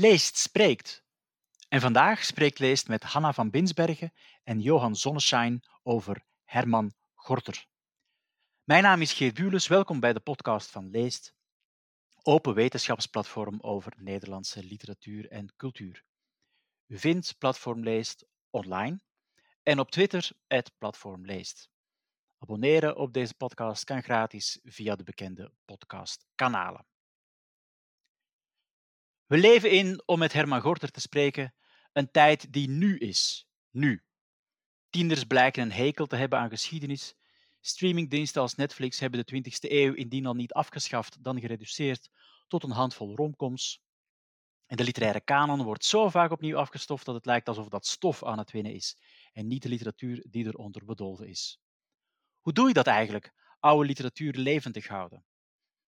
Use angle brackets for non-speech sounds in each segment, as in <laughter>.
Leest spreekt. En vandaag spreekt Leest met Hanna van Binsbergen en Johan Zonneschijn over Herman Gorter. Mijn naam is Geert Bules, welkom bij de podcast van Leest, open wetenschapsplatform over Nederlandse literatuur en cultuur. U vindt Platform Leest online en op Twitter, Platform Leest. Abonneren op deze podcast kan gratis via de bekende podcastkanalen. We leven in, om met Herman Gorter te spreken, een tijd die nu is. Nu. Tieners blijken een hekel te hebben aan geschiedenis. Streamingdiensten als Netflix hebben de 20e eeuw indien al niet afgeschaft, dan gereduceerd tot een handvol romcoms. En de literaire kanon wordt zo vaak opnieuw afgestoft dat het lijkt alsof dat stof aan het winnen is en niet de literatuur die eronder bedolven is. Hoe doe je dat eigenlijk, oude literatuur levendig houden?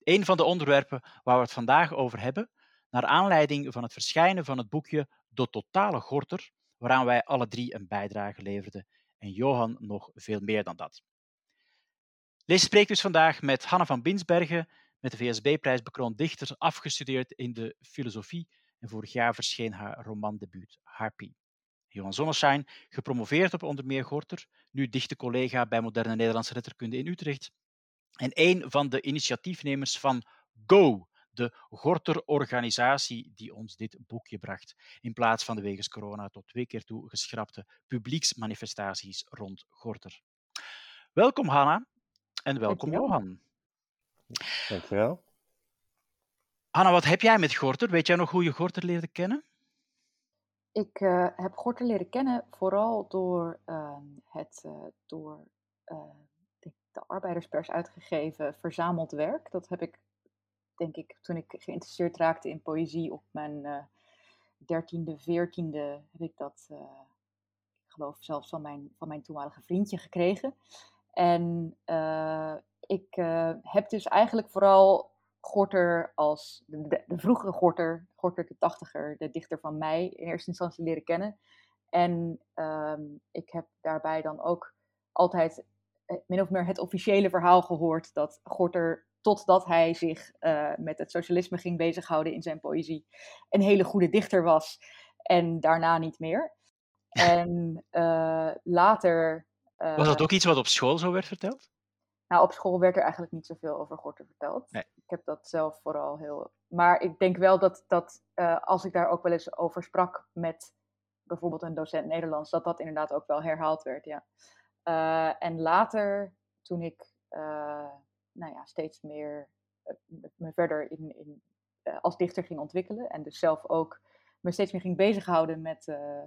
Een van de onderwerpen waar we het vandaag over hebben, naar aanleiding van het verschijnen van het boekje De Totale Gorter, waaraan wij alle drie een bijdrage leverden en Johan nog veel meer dan dat. Lees spreekt dus vandaag met Hanna van Binsbergen, met de VSB-prijs bekroond dichter, afgestudeerd in de filosofie en vorig jaar verscheen haar romandebuut Harpy. Johan Zonneschijn, gepromoveerd op onder meer Gorter, nu dichte collega bij Moderne Nederlandse Letterkunde in Utrecht en een van de initiatiefnemers van GO, de Gorter-organisatie die ons dit boekje bracht, in plaats van de wegens corona tot twee keer toe geschrapte publieksmanifestaties rond Gorter. Welkom Hanna en welkom Dankjewel. Johan. Dankjewel. Hanna, wat heb jij met Gorter? Weet jij nog hoe je Gorter leerde kennen? Ik eh, heb Gorter leren kennen vooral door ehm, het eh, door eh, de, de arbeiderspers uitgegeven verzameld werk. Dat heb ik, denk ik, toen ik geïnteresseerd raakte in poëzie op mijn dertiende, veertiende, heb ik dat, eh, ik geloof zelfs van mijn, van mijn toenmalige vriendje gekregen. En eh, ik eh, heb dus eigenlijk vooral Gorter als de, vroegere Gorter, Gorter de tachtiger, de dichter van mij, in eerste instantie leren kennen. En ehm, ik heb daarbij dan ook altijd eh, min of meer het officiële verhaal gehoord dat Gorter, totdat hij zich eh, met het socialisme ging bezighouden in zijn poëzie, een hele goede dichter was. En daarna niet meer. <laughs> En eh, later. Was eh, dat ook iets wat op school zo werd verteld? nou, op school werd er eigenlijk niet zoveel over Gorter verteld. Nee. Ik heb dat zelf vooral heel. Maar ik denk wel dat, dat als ik daar ook wel eens over sprak met bijvoorbeeld een docent Nederlands, dat dat inderdaad ook wel herhaald werd. Ja. En later, toen ik nou ja, steeds meer eh, me- verder in, in, eh, als dichter ging ontwikkelen en dus zelf ook me steeds meer ging bezighouden met eh,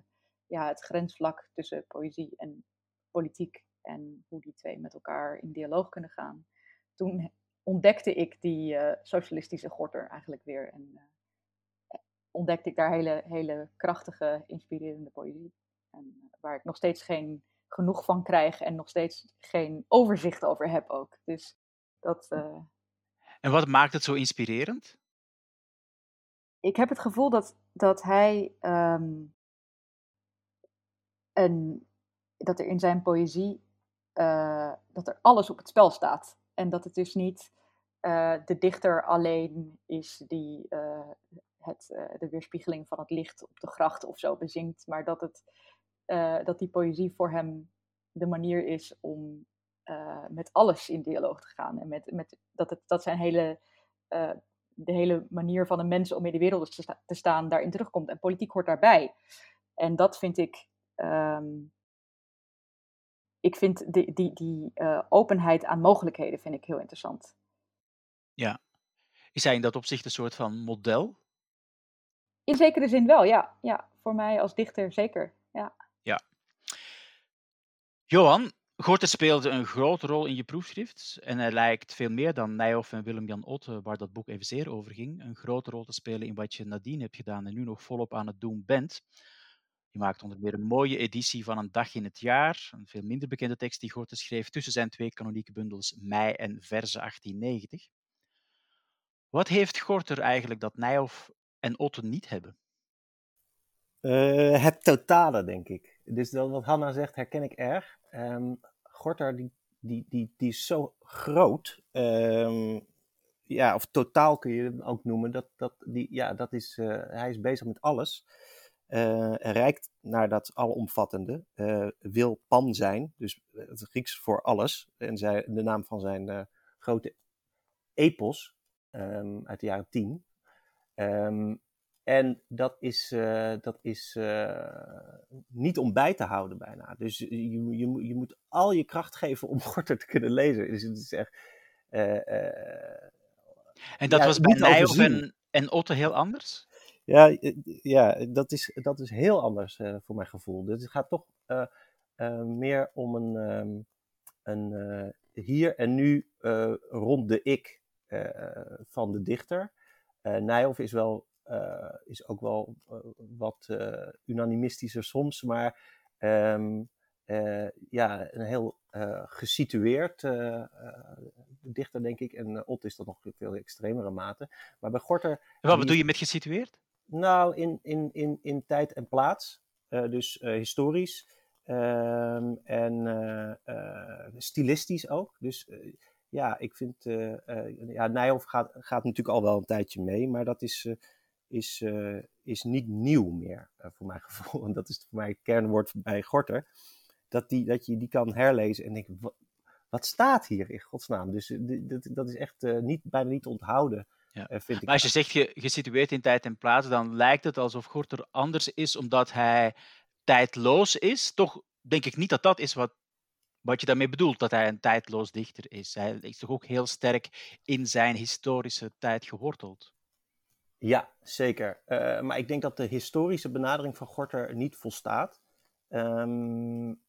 ja, het grensvlak tussen poëzie en politiek en hoe die twee met elkaar in dialoog kunnen gaan. Toen ontdekte ik die socialistische gorter eigenlijk weer en ontdekte ik daar hele, hele krachtige, inspirerende poëzie. En waar ik nog steeds geen genoeg van krijg en nog steeds geen overzicht over heb ook. Dus dat, eh, En wat maakt het zo inspirerend? ik heb het gevoel dat, dat hij ehm, een, dat er in zijn poëzie eh, dat er alles op het spel staat. En dat het dus niet eh, de dichter alleen is die het, de weerspiegeling van het licht op de gracht of zo bezingt, maar dat, het, dat die poëzie voor hem de manier is om eh, met alles in dialoog te gaan. En met, met, dat, het, dat zijn hele, eh, de hele manier van een mens om in de wereld te, sta- te staan daarin terugkomt. En politiek hoort daarbij. En dat vind ik. ehm, ik vind die, die, die eh, openheid aan mogelijkheden vind ik heel interessant. Ja. Is hij in dat opzicht een soort van model? In zekere zin wel, ja. ja. Voor mij als dichter zeker. Ja. Johan, Gorter speelde een grote rol in je proefschrift en hij lijkt veel meer dan Nijhoff en Willem-Jan Otte, waar dat boek evenzeer over ging, een grote rol te spelen in wat je nadien hebt gedaan en nu nog volop aan het doen bent. Je maakt onder meer een mooie editie van Een dag in het jaar, een veel minder bekende tekst die Gorter schreef tussen zijn twee kanonieke bundels Mei en Verse 1890. Wat heeft Gorter eigenlijk dat Nijhoff en Otte niet hebben? Eh, het totale, denk ik. Dus wat Hanna zegt, herken ik erg. Ehm, Gorter, die, die, die, die is zo groot. ehm, ja, of totaal kun je hem ook noemen. Dat, dat, die, ja, dat is, uh, hij is bezig met alles. Uh, reikt naar dat alomvattende. Wil pan zijn, dus het Grieks voor alles. En zij, de naam van zijn grote epos um, uit de jaren tien. Um, en dat is, uh, dat is uh, niet om bij te houden bijna. Dus je, je, je moet al je kracht geven om <laughs> Gorter te kunnen lezen. Dus het is echt... Uh, en dat ja, was bij Nijhoff en, en Otto heel anders? Ja, ja dat, is, dat is heel anders voor mijn gevoel. Dus het gaat toch meer om een, um, een hier en nu rond de ik van de dichter. Nijhoff is wel uh, is ook wel uh, wat uh, unanimistischer soms, maar um, ja, een heel gesitueerd dichter, denk ik. En Ot is dat nog veel extremere mate. Maar bij Gorter... Wat bedoel je met gesitueerd? Nou, in, in, in, in tijd en plaats. dus historisch. Um, en stilistisch ook. Dus ja, ik vind... ja, Nijhoff gaat, gaat natuurlijk al wel een tijdje mee, maar dat is is, uh, is niet nieuw meer, uh, voor mijn <laughs> gevoel. En dat is voor mij het kernwoord bij Gorter. Dat, die, dat je die kan herlezen en denken, wat, wat staat hier in godsnaam? Dus uh, dat, dat is echt niet, bijna niet te onthouden. Ja. Vind ik maar als je zegt je, gesitueerd in tijd en plaats, dan lijkt het alsof Gorter anders is omdat hij tijdloos is. Toch denk ik niet dat dat is wat, wat je daarmee bedoelt, dat hij een tijdloos dichter is. Hij is toch ook heel sterk in zijn historische tijd geworteld. Ja, zeker. Uh, maar ik denk dat de historische benadering van Gorter niet volstaat. Um,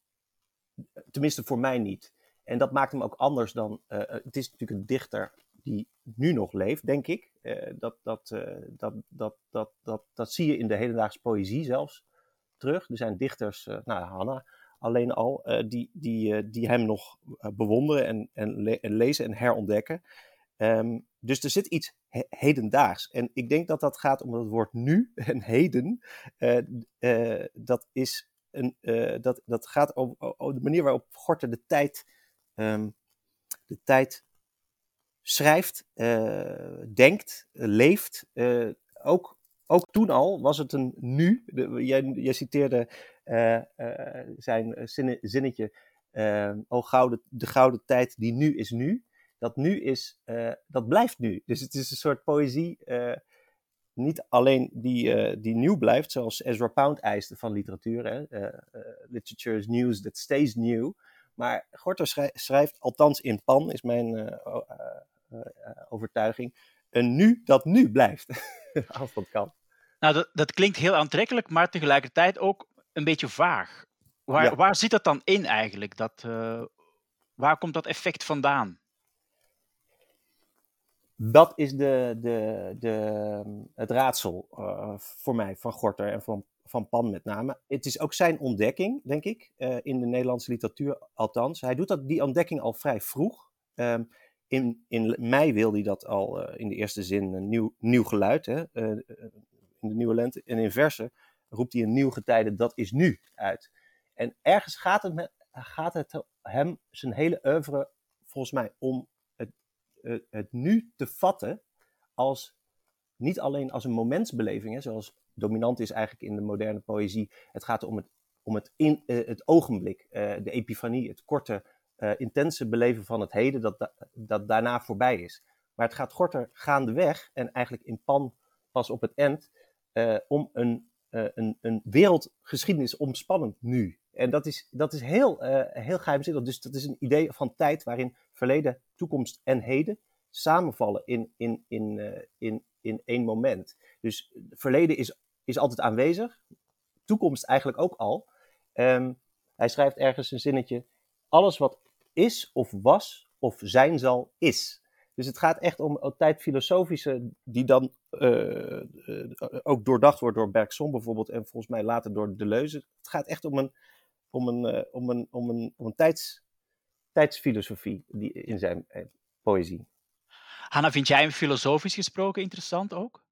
tenminste, voor mij niet. En dat maakt hem ook anders dan. Uh, het is natuurlijk een dichter die nu nog leeft, denk ik. Dat, dat, dat, dat, dat, dat, dat zie je in de hedendaagse poëzie zelfs terug. Er zijn dichters, nou Hanna alleen al, die, die, die hem nog bewonderen en, en, en lezen en herontdekken. Um, dus er zit iets he hedendaags. En ik denk dat dat gaat om het woord nu <laughs> en heden. Uh, uh, dat, is een, uh, dat, dat gaat over, de manier waarop Gorter de tijd, um, de tijd schrijft, denkt, leeft. ook, ook toen al was het een nu. De, jij, jij, citeerde zijn zinnetje. oh, gouden, de gouden tijd die nu is nu dat nu is, uh, dat blijft nu. Dus het is een soort poëzie, uh, niet alleen die, uh, die nieuw blijft, zoals Ezra Pound eiste van literatuur. Hè? literature is news that stays new. Maar Gorter schrijft, althans in Pan, is mijn overtuiging, een nu dat nu blijft. <laughs> Als dat kan. Nou, dat, dat klinkt heel aantrekkelijk, maar tegelijkertijd ook een beetje vaag. Waar, ja. waar zit dat dan in eigenlijk? Dat, waar komt dat effect vandaan? Dat is de, de, de, het raadsel uh, voor mij van Gorter en van, van Pan met name. Het is ook zijn ontdekking, denk ik, uh, in de Nederlandse literatuur althans. Hij doet dat, die ontdekking al vrij vroeg. Um, in, in mei wil hij dat al uh, in de eerste zin een nieuw, nieuw geluid, hè, in de nieuwe lente. En in verse roept hij een nieuw getijde, dat is nu, uit. En ergens gaat het, met, gaat het hem zijn hele oeuvre volgens mij om het nu te vatten als niet alleen als een momentsbeleving, hè, zoals dominant is eigenlijk in de moderne poëzie. Het gaat om het, om het, in, uh, het ogenblik, uh, de epifanie, het korte, uh, intense beleven van het heden dat, dat daarna voorbij is. Maar het gaat korter gaandeweg en eigenlijk in pan pas op het eind om een, een, een wereldgeschiedenis omspannend nu. En dat is, dat is heel, uh, heel geheimzinnig. Dus dat is een idee van tijd waarin verleden, toekomst en heden samenvallen in, in, in, uh, in, in één moment. Dus verleden is, is altijd aanwezig, toekomst eigenlijk ook al. Um, hij schrijft ergens een zinnetje: alles wat is of was of zijn zal, is. Dus het gaat echt om tijd filosofische, die dan uh, ook doordacht wordt door Bergson bijvoorbeeld, en volgens mij later door Deleuze. Het gaat echt om een, om een, uh, om een, om een, om een tijds, tijdsfilosofie die, in zijn uh, poëzie. Hanna, vind jij hem filosofisch gesproken interessant ook?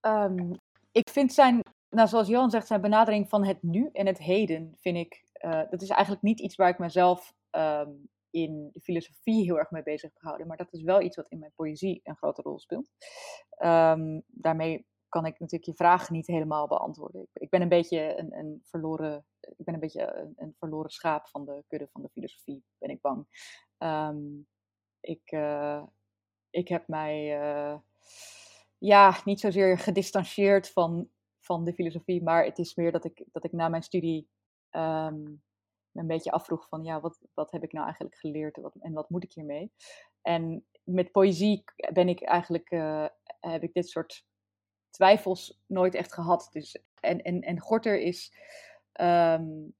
Um, ik vind zijn, nou, zoals Johan zegt, zijn benadering van het nu en het heden, vind ik, uh, dat is eigenlijk niet iets waar ik mezelf um, in de filosofie heel erg mee bezig gehouden. Maar dat is wel iets wat in mijn poëzie een grote rol speelt. Ehm, daarmee kan ik natuurlijk je vraag niet helemaal beantwoorden. Ik, ik ben een beetje een, een, verloren, ik ben een beetje een, verloren schaap van de kudde van de filosofie, ben ik bang. Ehm, ik, uh, ik heb mij uh, ja, niet zozeer gedistanceerd van, van de filosofie, maar het is meer dat ik, dat ik na mijn studie um, me een beetje afvroeg van ja, wat, wat heb ik nou eigenlijk geleerd wat, en wat moet ik hiermee? En met poëzie ben ik eigenlijk, uh, heb ik dit soort twijfels nooit echt gehad. Dus, en, en, en Gorter is um,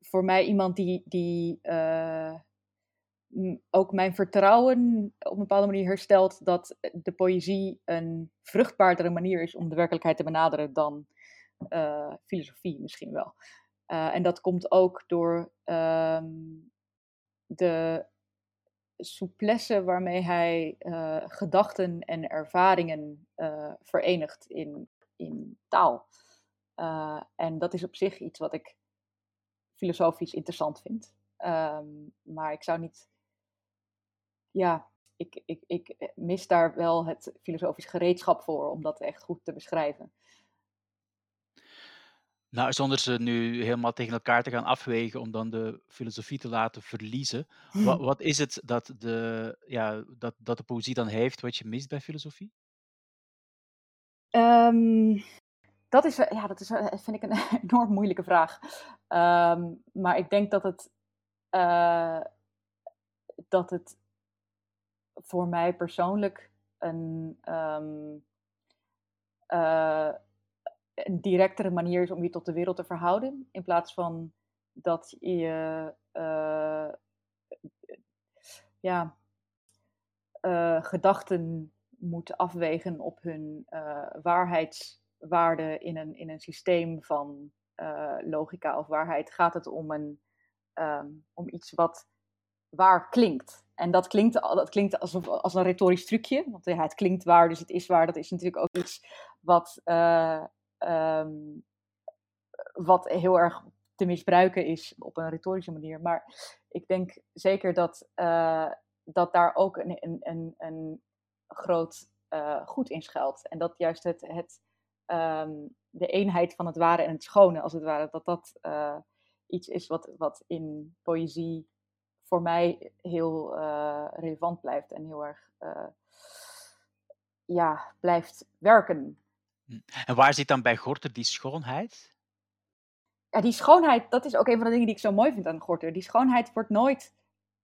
voor mij iemand die, die uh, ook mijn vertrouwen op een bepaalde manier herstelt dat de poëzie een vruchtbaardere manier is om de werkelijkheid te benaderen dan uh, filosofie misschien wel. Uh, en dat komt ook door um, de souplesse waarmee hij uh, gedachten en ervaringen uh, verenigt in, in taal. Uh, en dat is op zich iets wat ik filosofisch interessant vind. Um, maar ik zou niet. Ja, ik, ik, ik mis daar wel het filosofisch gereedschap voor om dat echt goed te beschrijven. Nou, zonder ze nu helemaal tegen elkaar te gaan afwegen om dan de filosofie te laten verliezen. Wat, wat is het dat de, ja, dat, dat de poëzie dan heeft wat je mist bij filosofie? Um, dat is, ja, dat is, vind ik een <laughs> enorm moeilijke vraag. Um, maar ik denk dat het, uh, dat het voor mij persoonlijk een, um, uh, een directere manier is om je tot de wereld te verhouden. In plaats van dat je uh, ja, uh, gedachten moet afwegen op hun uh, waarheidswaarde in een, in een systeem van logica of waarheid. Gaat het om, een, um, om iets wat waar klinkt. En dat klinkt, dat klinkt alsof, als een retorisch trucje. Want ja, het klinkt waar, dus het is waar. Dat is natuurlijk ook iets wat Um, wat heel erg te misbruiken is op een retorische manier. Maar ik denk zeker dat, uh, dat daar ook een, een, een, een groot uh, goed in schuilt. En dat juist het, het, um, de eenheid van het ware en het schone, als het ware, dat dat uh, iets is wat, wat in poëzie voor mij heel relevant blijft en heel erg ja, blijft werken. Hm. En waar zit dan bij Gorter die schoonheid? Ja, die schoonheid, dat is ook een van de dingen die ik zo mooi vind aan Gorter. Die schoonheid wordt nooit,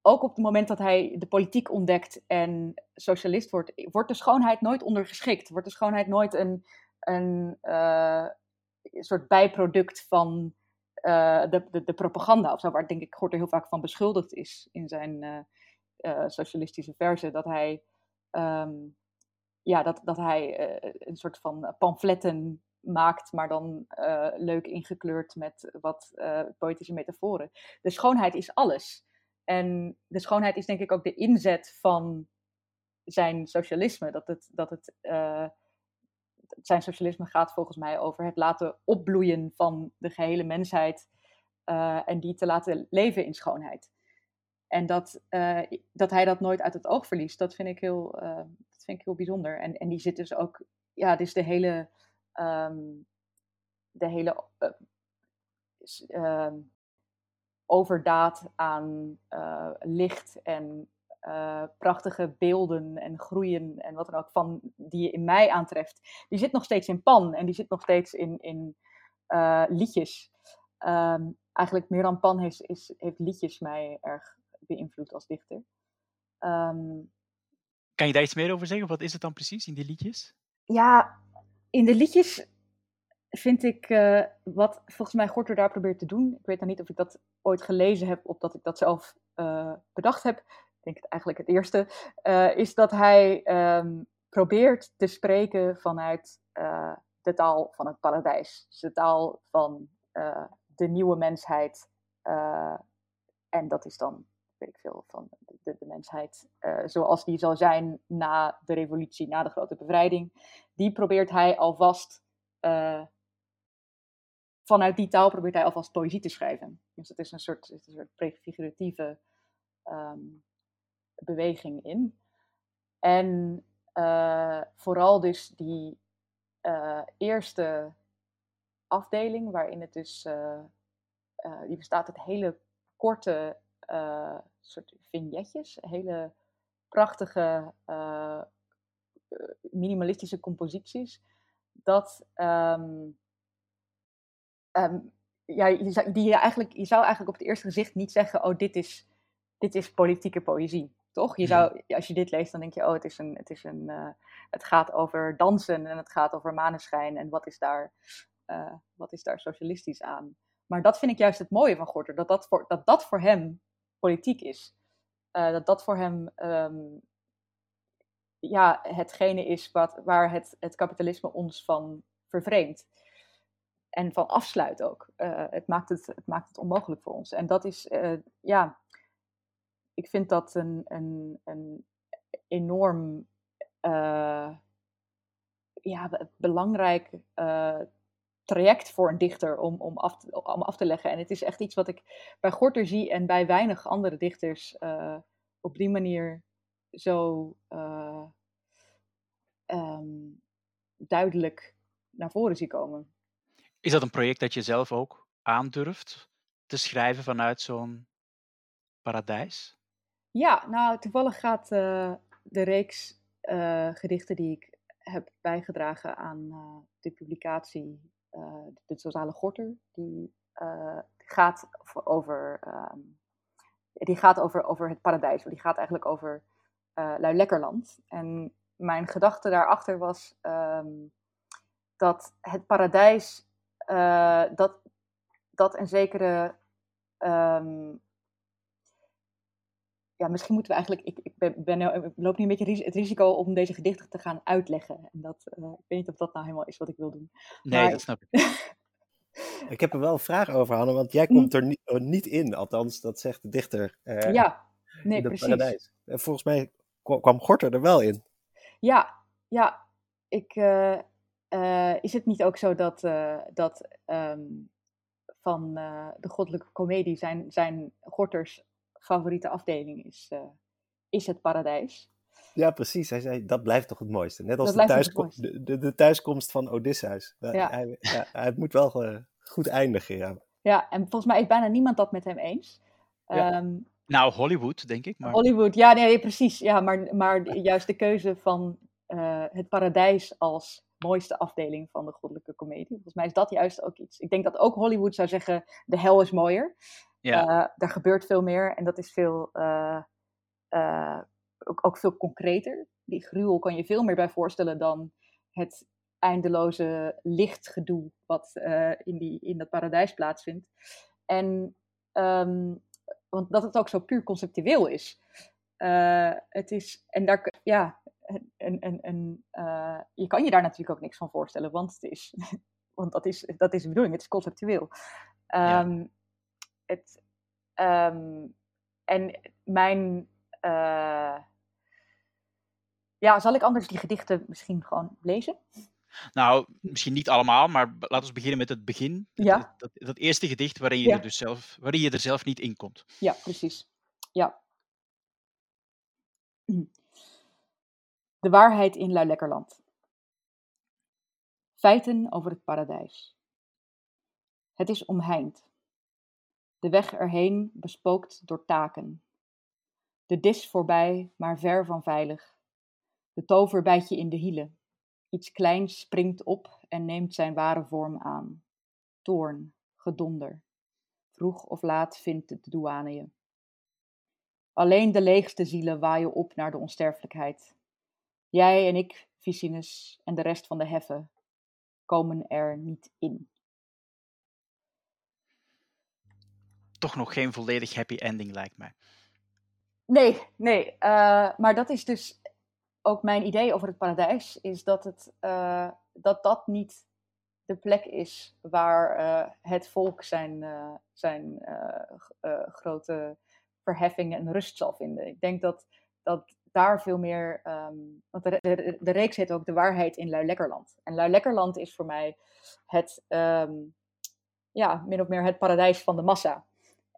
ook op het moment dat hij de politiek ontdekt en socialist wordt, wordt de schoonheid nooit ondergeschikt. Wordt de schoonheid nooit een, een uh, soort bijproduct van uh, de, de, propaganda of zo, waar denk ik Gorter heel vaak van beschuldigd is in zijn uh, socialistische verzen. Dat hij um, ja, dat, dat hij uh, een soort van pamfletten maakt, maar dan uh, leuk ingekleurd met wat uh, poëtische metaforen. De schoonheid is alles. En de schoonheid is denk ik ook de inzet van zijn socialisme. Dat het, dat het, zijn socialisme gaat volgens mij over het laten opbloeien van de gehele mensheid en die te laten leven in schoonheid. En dat, dat hij dat nooit uit het oog verliest, dat vind ik heel, ik heel bijzonder. En, en die zit dus ook, ja, dus de hele, um, de hele uh, uh, overdaad aan uh, licht en uh, prachtige beelden en groeien en wat dan ook van die je in mij aantreft, die zit nog steeds in pan en die zit nog steeds in, in liedjes. Um, eigenlijk Miran Pan heeft, is, heeft liedjes mij erg beïnvloed als dichter. Kan je daar iets meer over zeggen? Wat is het dan precies in die liedjes? Ja, in de liedjes vind ik uh, wat volgens mij Gorter daar probeert te doen. Ik weet dan niet of ik dat ooit gelezen heb of dat ik dat zelf uh, bedacht heb. Ik denk het eigenlijk het eerste. Uh, is dat hij um, probeert te spreken vanuit de taal van het paradijs. Dus de taal van de nieuwe mensheid. en dat is dan weet ik veel, van de, mensheid uh, zoals die zal zijn na de revolutie, na de grote bevrijding. Die probeert hij alvast, uh, vanuit die taal probeert hij alvast poëzie te schrijven. Dus het is een soort, is een prefiguratieve ehm, beweging in. En eh, vooral dus die eh, eerste afdeling, waarin het dus, die bestaat uit hele korte soort vignetjes, hele prachtige minimalistische composities. Dat um, um, ja, je zou, die je, eigenlijk, je zou eigenlijk op het eerste gezicht niet zeggen: Oh, dit is, dit is politieke poëzie. Toch? Je zou, als je dit leest, dan denk je: Oh, het, is een, het, is een, uh, het gaat over dansen en het gaat over maneschijn. En wat is daar, uh, wat is daar socialistisch aan? Maar dat vind ik juist het mooie van Gorter: dat dat voor, dat dat voor hem politiek is. Uh, dat dat voor hem um, ja, hetgene is wat, waar het, het kapitalisme ons van vervreemdt en van afsluit ook. Uh, het, maakt het, het maakt het onmogelijk voor ons. En dat is, uh, ja, ik vind dat een, een, een enorm ja, belangrijk traject voor een dichter om, om, af te, om af te leggen. En het is echt iets wat ik bij Gorter zie en bij weinig andere dichters op die manier zo um, duidelijk naar voren zie komen. Is dat een project dat je zelf ook aandurft te schrijven vanuit zo'n paradijs? Ja, nou toevallig gaat uh, de reeks gedichten die ik heb bijgedragen aan de publicatie De Totale Gorter, die gaat over, ehm, die gaat over, over het paradijs, die gaat eigenlijk over Lui Lekkerland. En mijn gedachte daarachter was um, dat het paradijs uh, dat, dat een zekere. Um, ja, misschien moeten we eigenlijk. Ik, ik, ben, ben, ik loop nu een beetje het risico om deze gedichten te gaan uitleggen. En dat, uh, ik weet niet of dat nou helemaal is wat ik wil doen. Nee, maar, dat snap ik. <laughs> ik heb er wel een vraag over, Hanne, want jij komt er niet, oh, niet in. Althans, dat zegt de dichter. Uh, ja, nee, precies. Paradijs. En volgens mij kwam Gorter er wel in. Ja, ja. Ik, uh, uh, is het niet ook zo dat, uh, dat um, van uh, de goddelijke komedie zijn, zijn Gorters favoriete afdeling is, is het paradijs? Ja, precies. Hij zei, dat blijft toch het mooiste. Net als de, thuiskom de, de, de, thuiskomst van Odysseus. Ja. Hij, ja, het moet wel goed eindigen, ja. Ja, en volgens mij is bijna niemand dat met hem eens. Ja. Um, nou, Hollywood, denk ik. Maar... Hollywood, ja, nee, precies. Ja, maar, maar juist de keuze van het paradijs als mooiste afdeling van de goddelijke komedie. Volgens mij is dat juist ook iets. Ik denk dat ook Hollywood zou zeggen: de hel is mooier. Ja. Uh, er gebeurt veel meer en dat is veel, uh, uh, ook, ook, veel concreter. Die gruwel kan je veel meer bij voorstellen dan het eindeloze lichtgedoe wat in, die, in dat paradijs plaatsvindt. En um, want dat het ook zo puur conceptueel is. het is en daar, ja, en, en, en uh, je kan je daar natuurlijk ook niks van voorstellen, want, het is, <laughs> want dat, is, dat is de bedoeling, het is conceptueel. Um, ja. Het, um, en mijn. Uh, ja, zal ik anders die gedichten misschien gewoon lezen? Nou, misschien niet allemaal, maar laten we beginnen met het begin. Ja. Dat, dat, eerste gedicht waarin je, ja. er dus zelf, waarin je er zelf niet in komt. Ja, precies. Ja. De waarheid in Luilekkerland. Feiten over het paradijs. Het is omheind. De weg erheen bespookt door taken. De dis voorbij, maar ver van veilig. De tover bijt je in de hielen. Iets kleins springt op en neemt zijn ware vorm aan. Toorn, gedonder. Vroeg of laat vindt de douane je. Alleen de leegste zielen waaien op naar de onsterfelijkheid. Jij en ik, Vicinus, en de rest van de heffen komen er niet in. Toch nog geen volledig happy ending, lijkt mij. Nee, nee. Uh, maar dat is dus ook mijn idee over het paradijs. Is dat het, uh, dat, dat niet de plek is waar uh, het volk zijn, zijn grote verheffing en rust zal vinden. Ik denk dat, dat daar veel meer. Um, want de, de, de, reeks heet ook De Waarheid in Luilekkerland. En Luilekkerland is voor mij het, um, ja, min of meer het paradijs van de massa.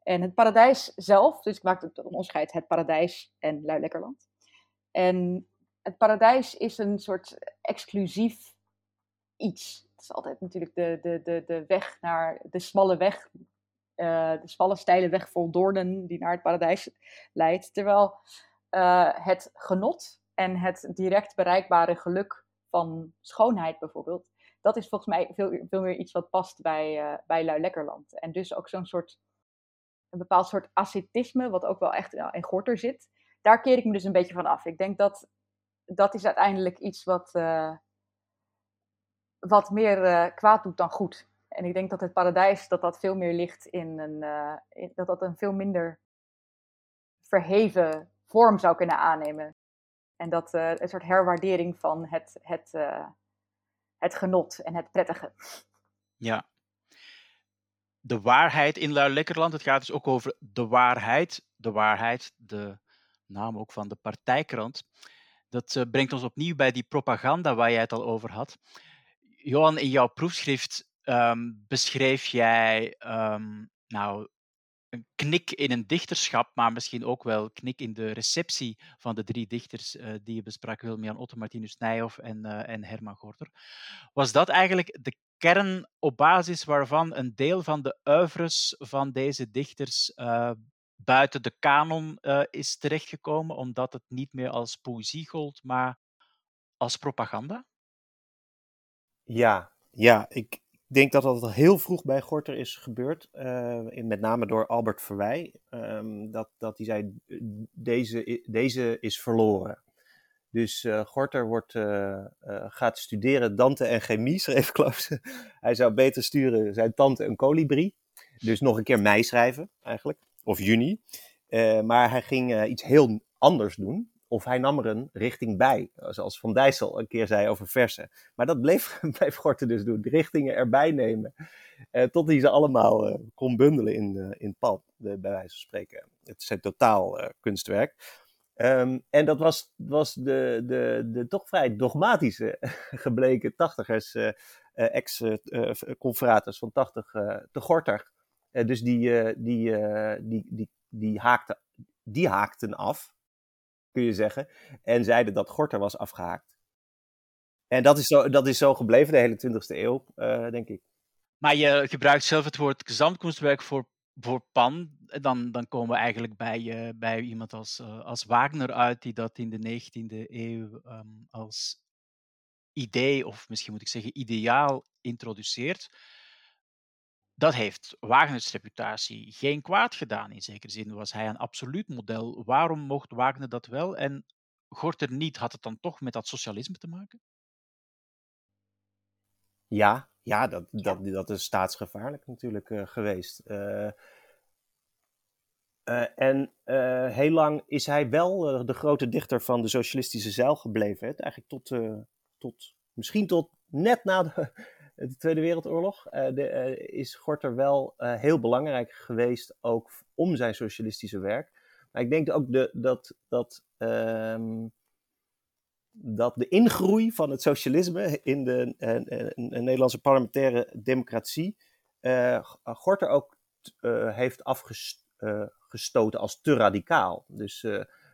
En het paradijs zelf, dus ik maak het onderscheid het paradijs en Luilekkerland. En het paradijs is een soort exclusief iets. Het is altijd natuurlijk de, de, de, de weg naar de smalle weg, uh, de smalle steile weg vol doornen die naar het paradijs leidt. Terwijl uh, het genot en het direct bereikbare geluk van schoonheid bijvoorbeeld, dat is volgens mij veel, veel meer iets wat past bij, uh, bij Lui Lekkerland. En dus ook zo'n soort, een bepaald soort ascetisme, wat ook wel echt in Gorter zit. Daar keer ik me dus een beetje van af. Ik denk dat dat is uiteindelijk iets wat, uh, wat meer uh, kwaad doet dan goed. En ik denk dat het paradijs, dat dat veel meer ligt in een, in, dat dat een veel minder verheven vorm zou kunnen aannemen. En dat een soort herwaardering van het, het, het genot en het prettige. Ja. De waarheid in Luilekkerland, het gaat dus ook over de waarheid. De waarheid, de naam ook van de partijkrant. Dat uh, brengt ons opnieuw bij die propaganda waar jij het al over had. Johan, in jouw proefschrift um, beschreef jij um, nou, een knik in een dichterschap, maar misschien ook wel knik in de receptie van de drie dichters uh, die je besprak, Wilmian Otto, Martinus Nijhoff en, uh, en Herman Gorter. Was dat eigenlijk de kern op basis waarvan een deel van de oeuvres van deze dichters uh, buiten de kanon uh, is terechtgekomen, omdat het niet meer als poëzie gold, maar als propaganda? Ja, ja ik denk dat dat heel vroeg bij Gorter is gebeurd, uh, met name door Albert Verwij, um, dat, dat hij zei, deze, deze is verloren. Dus uh, Gorter wordt, uh, uh, gaat studeren Dante en chemie, <laughs> schreef Klaus. hij zou beter sturen zijn tante een kolibrie. Dus nog een keer mei schrijven, eigenlijk of juni. Maar hij ging iets heel anders doen. Of hij nam er een richting bij. Zoals Van Dijssel een keer zei over versen. Maar dat bleef, <laughs> bleef Gorten dus doen. Richtingen erbij nemen. Tot hij ze allemaal kon bundelen in, in pan. bij wijze van spreken. Het is een totaal kunstwerk. Um, en dat was, was de, de, de toch vrij dogmatische <laughs> gebleken tachtigers, ex-confraters van 80 te Gorter. Uh, dus die, uh, die, uh, die, die, die, haakte, die haakten af, kun je zeggen. En zeiden dat Gorter was afgehaakt. En dat is zo, dat is zo gebleven de hele 20e eeuw, denk ik. Maar je gebruikt zelf het woord gezamtkunstwerk voor, voor Pan. Dan, dan komen we eigenlijk bij, bij iemand als, als Wagner uit, die dat in de 19e eeuw um, als idee, of misschien moet ik zeggen ideaal, introduceert dat heeft Wagners reputatie geen kwaad gedaan. In zekere zin was hij een absoluut model. Waarom mocht Wagner dat wel en Gorter niet? Had het dan toch met dat socialisme te maken? Ja, ja dat, dat, dat is staatsgevaarlijk natuurlijk uh, geweest. Uh, uh, en heel lang is hij wel de grote dichter van de socialistische zeil gebleven. Hè? Eigenlijk tot, tot, misschien tot net na de, <laughs> de Tweede Wereldoorlog de, is Gorter wel heel belangrijk geweest, ook om zijn socialistische werk. Maar ik denk ook de, dat, dat, um, dat de ingroei van het socialisme in de Nederlandse parlementaire democratie Gorter ook heeft afgestoten als te radicaal. Dus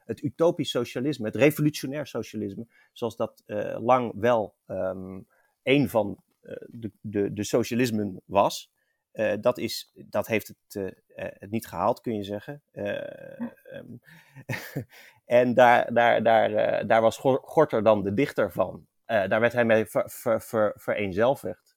het utopisch socialisme, het revolutionair socialisme, zoals dat lang wel um, een van eh, de, de, de socialismen was. Uh, dat, is, dat heeft het, uh, het niet gehaald, kun je zeggen. Um, <laughs> en daar, daar, daar, daar was Gorter dan de dichter van. daar werd hij mee ver, ver, ver, vereenzelvigd.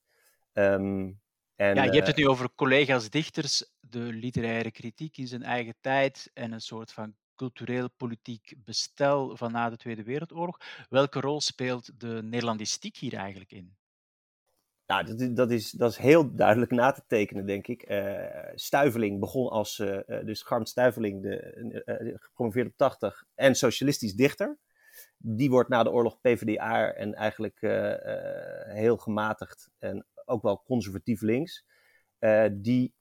Um, en, ja, je hebt het nu over collega's dichters, de literaire kritiek in zijn eigen tijd en een soort van cultureel-politiek bestel van na de Tweede Wereldoorlog. Welke rol speelt de Nederlandistiek hier eigenlijk in? Nou, dat, dat, is, dat is heel duidelijk na te tekenen, denk ik. Uh, begon als, uh, dus Garmt Stuiveling, de, gepromoveerd op 80 en socialistisch dichter. Die wordt na de oorlog PvdA en eigenlijk heel gematigd en ook wel conservatief links. die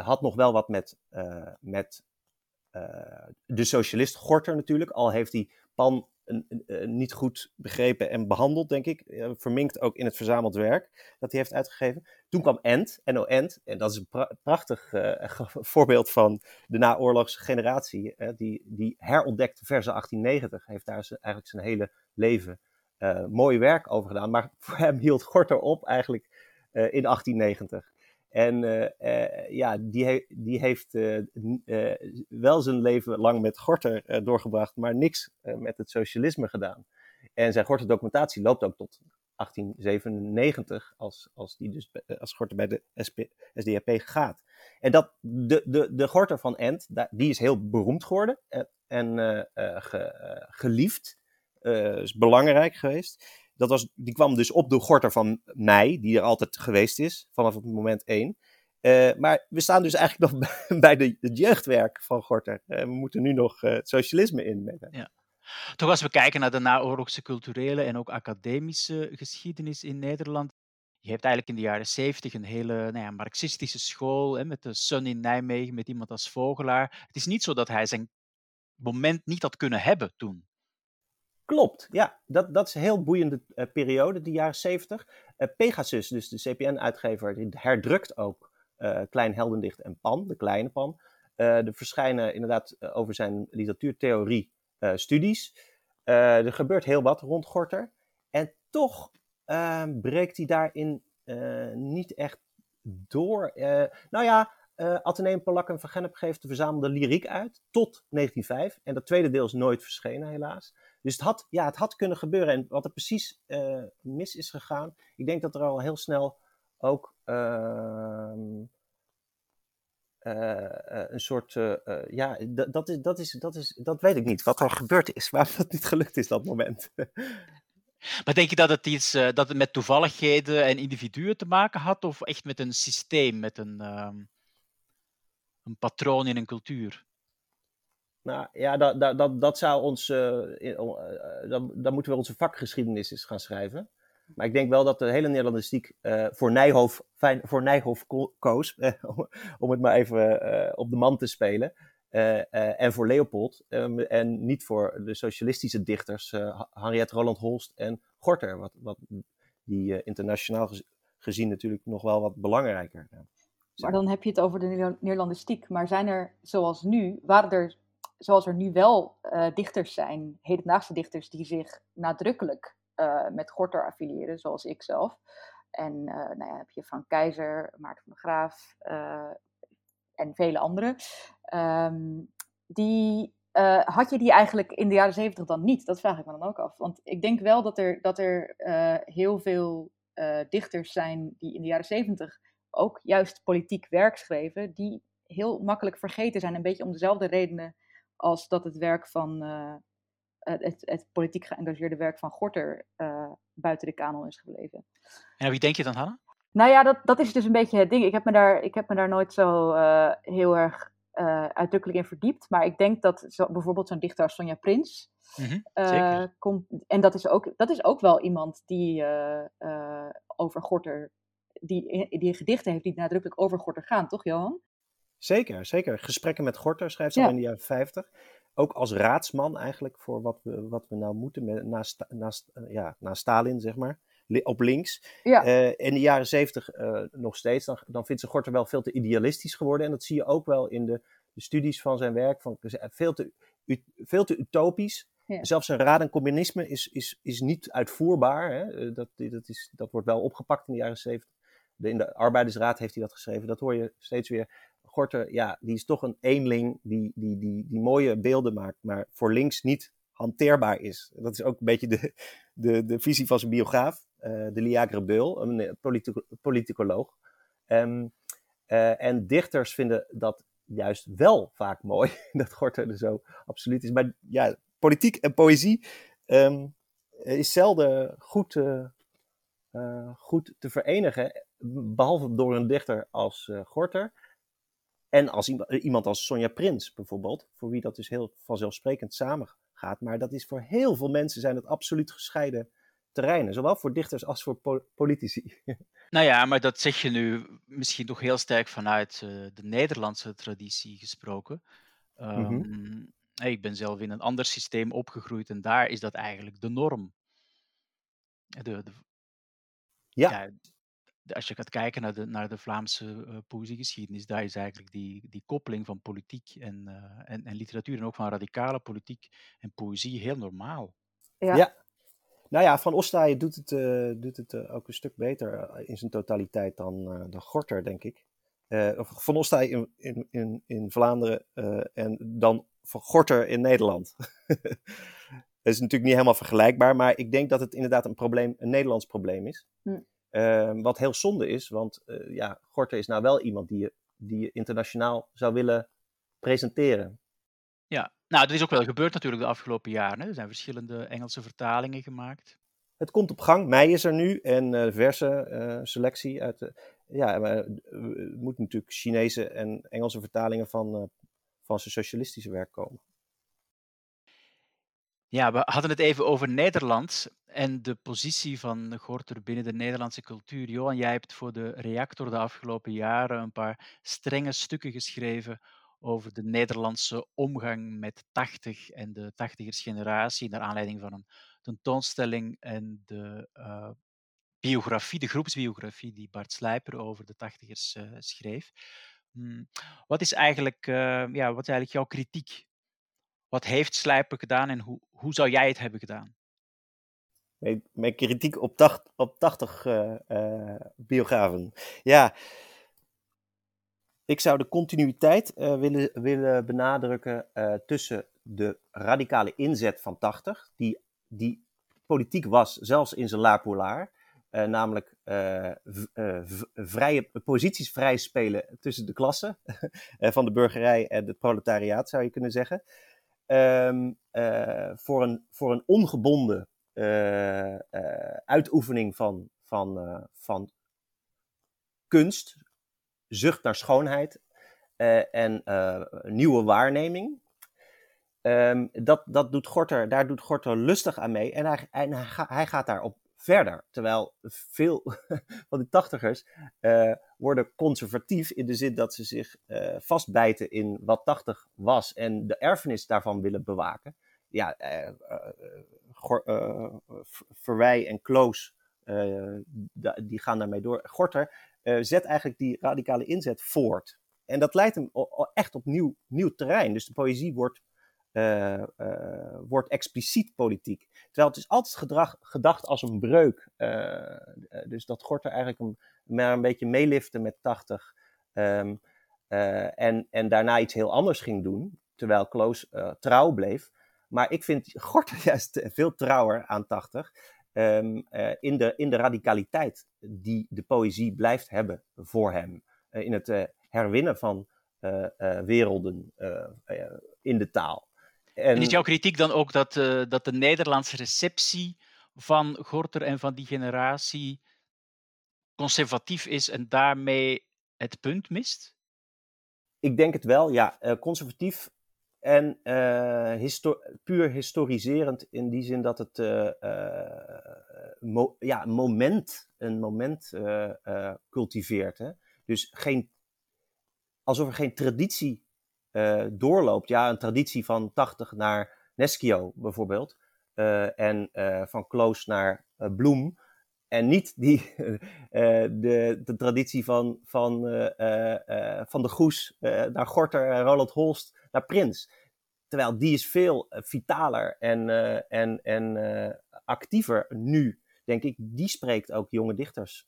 had nog wel wat met, met de socialist Gorter natuurlijk, al heeft hij Pan niet goed begrepen en behandeld, denk ik. verminkt ook in het verzameld werk dat hij heeft uitgegeven. Toen kwam End, NO End, en dat is een prachtig <laughs> voorbeeld van de naoorlogse generatie. die, die herontdekte verse 1890, heeft daar eigenlijk zijn hele leven mooi werk over gedaan. Maar voor hem hield Gorter op eigenlijk in 1890. En uh, ja, die, die heeft uh, wel zijn leven lang met Gorter doorgebracht, maar niks met het socialisme gedaan. En zijn Gorter documentatie loopt ook tot 1897, als, als, die dus, als Gorter bij de SDAP gaat. En dat, de, de, de Gorter van Ent, die is heel beroemd geworden en ge, geliefd, is belangrijk geweest dat was, die kwam dus op de gorter van mij, die er altijd geweest is, vanaf het moment één. Uh, maar we staan dus eigenlijk nog <laughs> bij de, het jeugdwerk van Gorter. Uh, we moeten nu nog uh, het socialisme in. Ja. Toch als we kijken naar de naoorlogse culturele en ook academische geschiedenis in Nederland. Je hebt eigenlijk in de jaren zeventig een hele nou ja, marxistische school hè, met de Sun in Nijmegen, met iemand als Vogelaar. Het is niet zo dat hij zijn moment niet had kunnen hebben toen. Klopt, ja. Dat, dat is een heel boeiende uh, periode, die jaren 70. Uh, Pegasus, dus de CPN-uitgever, herdrukt ook uh, Klein Heldendicht en Pan, de kleine Pan. er verschijnen inderdaad over zijn literatuurtheorie studies. er gebeurt heel wat rond Gorter. En toch ehm, breekt hij daarin niet echt door. nou ja, uh, Atheneum Polak en Van Gennep geeft de verzamelde lyriek uit tot 1905. En dat tweede deel is nooit verschenen, helaas. Dus het had, ja, het had kunnen gebeuren. En wat er precies uh, mis is gegaan, ik denk dat er al heel snel ook uh, een soort, ja, dat is, dat, is, dat, is, dat weet ik niet, wat er gebeurd is, <laughs> waarom dat niet gelukt is dat moment. <laughs> Maar denk je dat het iets dat het met toevalligheden en individuen te maken had, of echt met een systeem, met een, ehm, een patroon in een cultuur? Nou ja, dat, dat, dat, dat zou ons. Uh, dan, dan moeten we onze vakgeschiedenis eens gaan schrijven. Maar ik denk wel dat de hele Nederlandistiek voor, Nijhoff, voor Nijhoff koos. <laughs> om het maar even op de man te spelen. en voor Leopold. Um, en niet voor de socialistische dichters Henriette Roland Holst en Gorter. Wat, wat die internationaal gezien natuurlijk nog wel wat belangrijker. Maar dan heb je het over de Nederlandistiek. Maar zijn er, zoals nu, waren er zoals er nu wel uh, dichters zijn, hedendaagse dichters, die zich nadrukkelijk uh, met Gorter affiliëren, zoals ik zelf. En uh, nou ja, heb je Frank Keizer, Maarten van der Graaf en vele anderen. Um, die, had je die eigenlijk in de jaren zeventig dan niet? Dat vraag ik me dan ook af. Want ik denk wel dat er, dat er heel veel dichters zijn die in de jaren zeventig ook juist politiek werk schreven, die heel makkelijk vergeten zijn, een beetje om dezelfde redenen als dat het werk van uh, het, het, politiek geëngageerde werk van Gorter uh, buiten de kanon is gebleven. En wie denk je dan, Hanna? Nou ja, dat, dat is dus een beetje het ding. Ik heb me daar, ik heb me daar nooit zo uh, heel erg uitdrukkelijk in verdiept. Maar ik denk dat zo, bijvoorbeeld zo'n dichter als Sonja Prins. Mm -hmm, komt, en dat is, ook, dat is ook wel iemand die over Gorter die, die gedichten heeft die nadrukkelijk over Gorter gaan, toch Johan? Zeker, zeker. Gesprekken met Gorter schrijft ze al in de jaren 50. Ook als raadsman eigenlijk voor wat we, wat we nou moeten met, naast, naast, uh, ja, naast Stalin, zeg maar. Op links. Ja. Uh, in de jaren 70 uh, eh, nog steeds. Dan, dan vindt ze Gorter wel veel te idealistisch geworden. En dat zie je ook wel in de, de studies van zijn werk. Van, veel, te, veel te utopisch. Ja. Zelfs een raad en communisme is, is, is niet uitvoerbaar. Hè? Dat, dat, is, dat wordt wel opgepakt in de jaren 70. De, in de arbeidersraad heeft hij dat geschreven. Dat hoor je steeds weer. Gorter, ja, die is toch een eenling die, die, die, die mooie beelden maakt, maar voor links niet hanteerbaar is. Dat is ook een beetje de, de, de visie van zijn biograaf, uh, de Liagre Beul, een eh, politico politicoloog. Um, uh, en dichters vinden dat juist wel vaak mooi, <laughs> dat Gorter er zo absoluut is. Maar ja, politiek en poëzie um, is zelden goed, goed te verenigen, behalve door een dichter als Gorter. En als iemand als Sonja Prins bijvoorbeeld, voor wie dat dus heel vanzelfsprekend samengaat. Maar dat is voor heel veel mensen zijn het absoluut gescheiden terreinen. Zowel voor dichters als voor politici. <laughs> Nou ja, maar dat zeg je nu misschien toch heel sterk vanuit uh, de Nederlandse traditie gesproken. Ehm, Mhm. ik ben zelf in een ander systeem opgegroeid en daar is dat eigenlijk de norm. De, de, Ja. Als je gaat kijken naar de, naar de Vlaamse eh, poëziegeschiedenis, daar is eigenlijk die, die koppeling van politiek en, eh, en, en literatuur en ook van radicale politiek en poëzie heel normaal. Ja. Ja. Nou ja, Van Ostaaien doet het, eh, doet het ook een stuk beter in zijn totaliteit dan, eh dan Gorter, denk ik. Eh, of Van Ostaaien in, in, in, in Vlaanderen eh, en dan Van Gorter in Nederland. <laughs> dat is natuurlijk niet helemaal vergelijkbaar, maar ik denk dat het inderdaad een, probleem, een Nederlands probleem is. Hm. Eh, wat heel zonde is, want eh, ja, Gorter is nou wel iemand die je, die je internationaal zou willen presenteren. Ja, nou, dat is ook wel gebeurd natuurlijk de afgelopen jaren. Hè. Er zijn verschillende Engelse vertalingen gemaakt. Het komt op gang. Mei is er nu en eh verse eh, selectie uit. de- ja, maar moeten natuurlijk Chinese en Engelse vertalingen van, van zijn socialistische werk komen. Ja, we hadden het even over Nederland en de positie van Gorter binnen de Nederlandse cultuur. Johan, jij hebt voor de Reactor de afgelopen jaren een paar strenge stukken geschreven over de Nederlandse omgang met 80 en de 80ers generatie, naar aanleiding van een tentoonstelling en de eh, biografie, de groepsbiografie die Bart Slijper over de 80ers eh, schreef. Hmm, Wat is eigenlijk, eh, ja, wat is eigenlijk jouw kritiek wat heeft Slijper gedaan en hoe, hoe zou jij het hebben gedaan? Mijn, kritiek op, tacht, op 80 eh, eh, biografen. Ja, ik zou de continuïteit eh, willen, willen benadrukken tussen de radicale inzet van 80, die, die politiek was, zelfs in zijn La Polar. namelijk vrije, posities vrij spelen tussen de klassen <laughs> van de burgerij en het proletariaat, zou je kunnen zeggen. Ehm, eh, voor, een, voor een ongebonden eh, eh, uitoefening van, van, van kunst, zucht naar schoonheid en nieuwe waarneming. Ehm, dat, dat doet Gorter, daar doet Gorter lustig aan mee en hij, hij, ga- hij gaat daarop verder. Terwijl veel <laughs> van die tachtigers worden conservatief in de zin dat ze zich eh, vastbijten in wat 80 was en de erfenis daarvan willen bewaken. Ja, eh, eh, Verwij en Kloos, die gaan daarmee door. Gorter zet eigenlijk die radicale inzet voort. En dat leidt hem echt op nieuw, nieuw terrein. Dus de poëzie wordt, eh, eh, wordt expliciet politiek. Terwijl het is altijd gedacht als een breuk. Eh, dus dat Gorter eigenlijk een, maar een beetje meelifte met 80. ehm, eh, en, en daarna iets heel anders ging doen. Terwijl Kloos trouw bleef. Maar ik vind Gorter <laughs> juist veel trouwer aan 80. ehm, eh, in, de, in de radicaliteit die de poëzie blijft hebben voor hem. In het herwinnen van werelden in de taal. En is jouw kritiek dan ook dat, eh, dat de Nederlandse receptie van Gorter en van die generatie conservatief is en daarmee het punt mist? Ik denk het wel, ja. Eh, conservatief en histo puur historiserend in die zin dat het mo ja, een moment, een moment cultiveert. Hè? Dus geen, alsof er geen traditie eh, doorloopt. Ja, een traditie van 80 naar Neschio bijvoorbeeld. eh, en eh, van Kloos naar Bloem. En niet die, <laughs> de, de traditie van, van, van de Goes naar Gorter Roland Holst naar Prins. Terwijl die is veel vitaler en, en, en actiever nu, denk ik. Die spreekt ook jonge dichters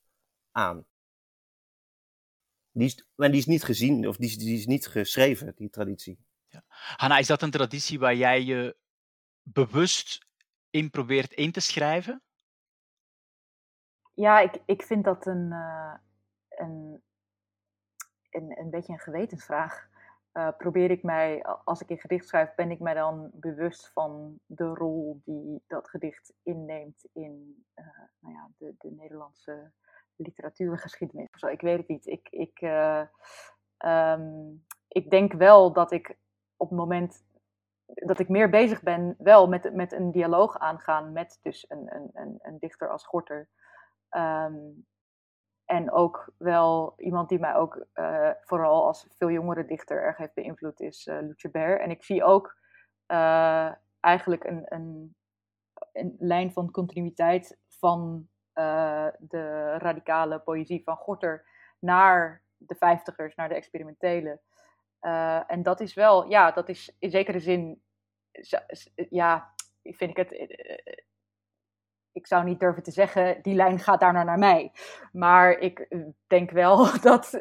aan. Die is, en die is niet gezien, of die is, die is niet geschreven, die traditie. Ja. Hanna, is dat een traditie waar jij je bewust in probeert in te schrijven? Ja, ik, ik vind dat een, uh, een, een, een beetje een gewetensvraag. Uh, probeer ik mij, als ik een gedicht schrijf, ben ik mij dan bewust van de rol die dat gedicht inneemt in uh, nou ja, de, de Nederlandse literatuurgeschiedenis. Zo, ik weet het niet. Ik, ik, um, ik denk wel dat ik op het moment dat ik meer bezig ben, wel met, met een dialoog aangaan met dus een, een, een, een dichter als Gorter. Um, en ook wel iemand die mij ook uh, vooral als veel jongere dichter erg heeft beïnvloed is uh, Lucebert. En ik zie ook eigenlijk een, een, een, lijn van continuïteit van de radicale poëzie van Gorter naar de vijftigers, naar de experimentele. en dat is wel, ja, dat is in zekere zin, ja, vind ik het ik zou niet durven te zeggen, die lijn gaat daarna naar mij. Maar ik eh, denk wel <laughs> dat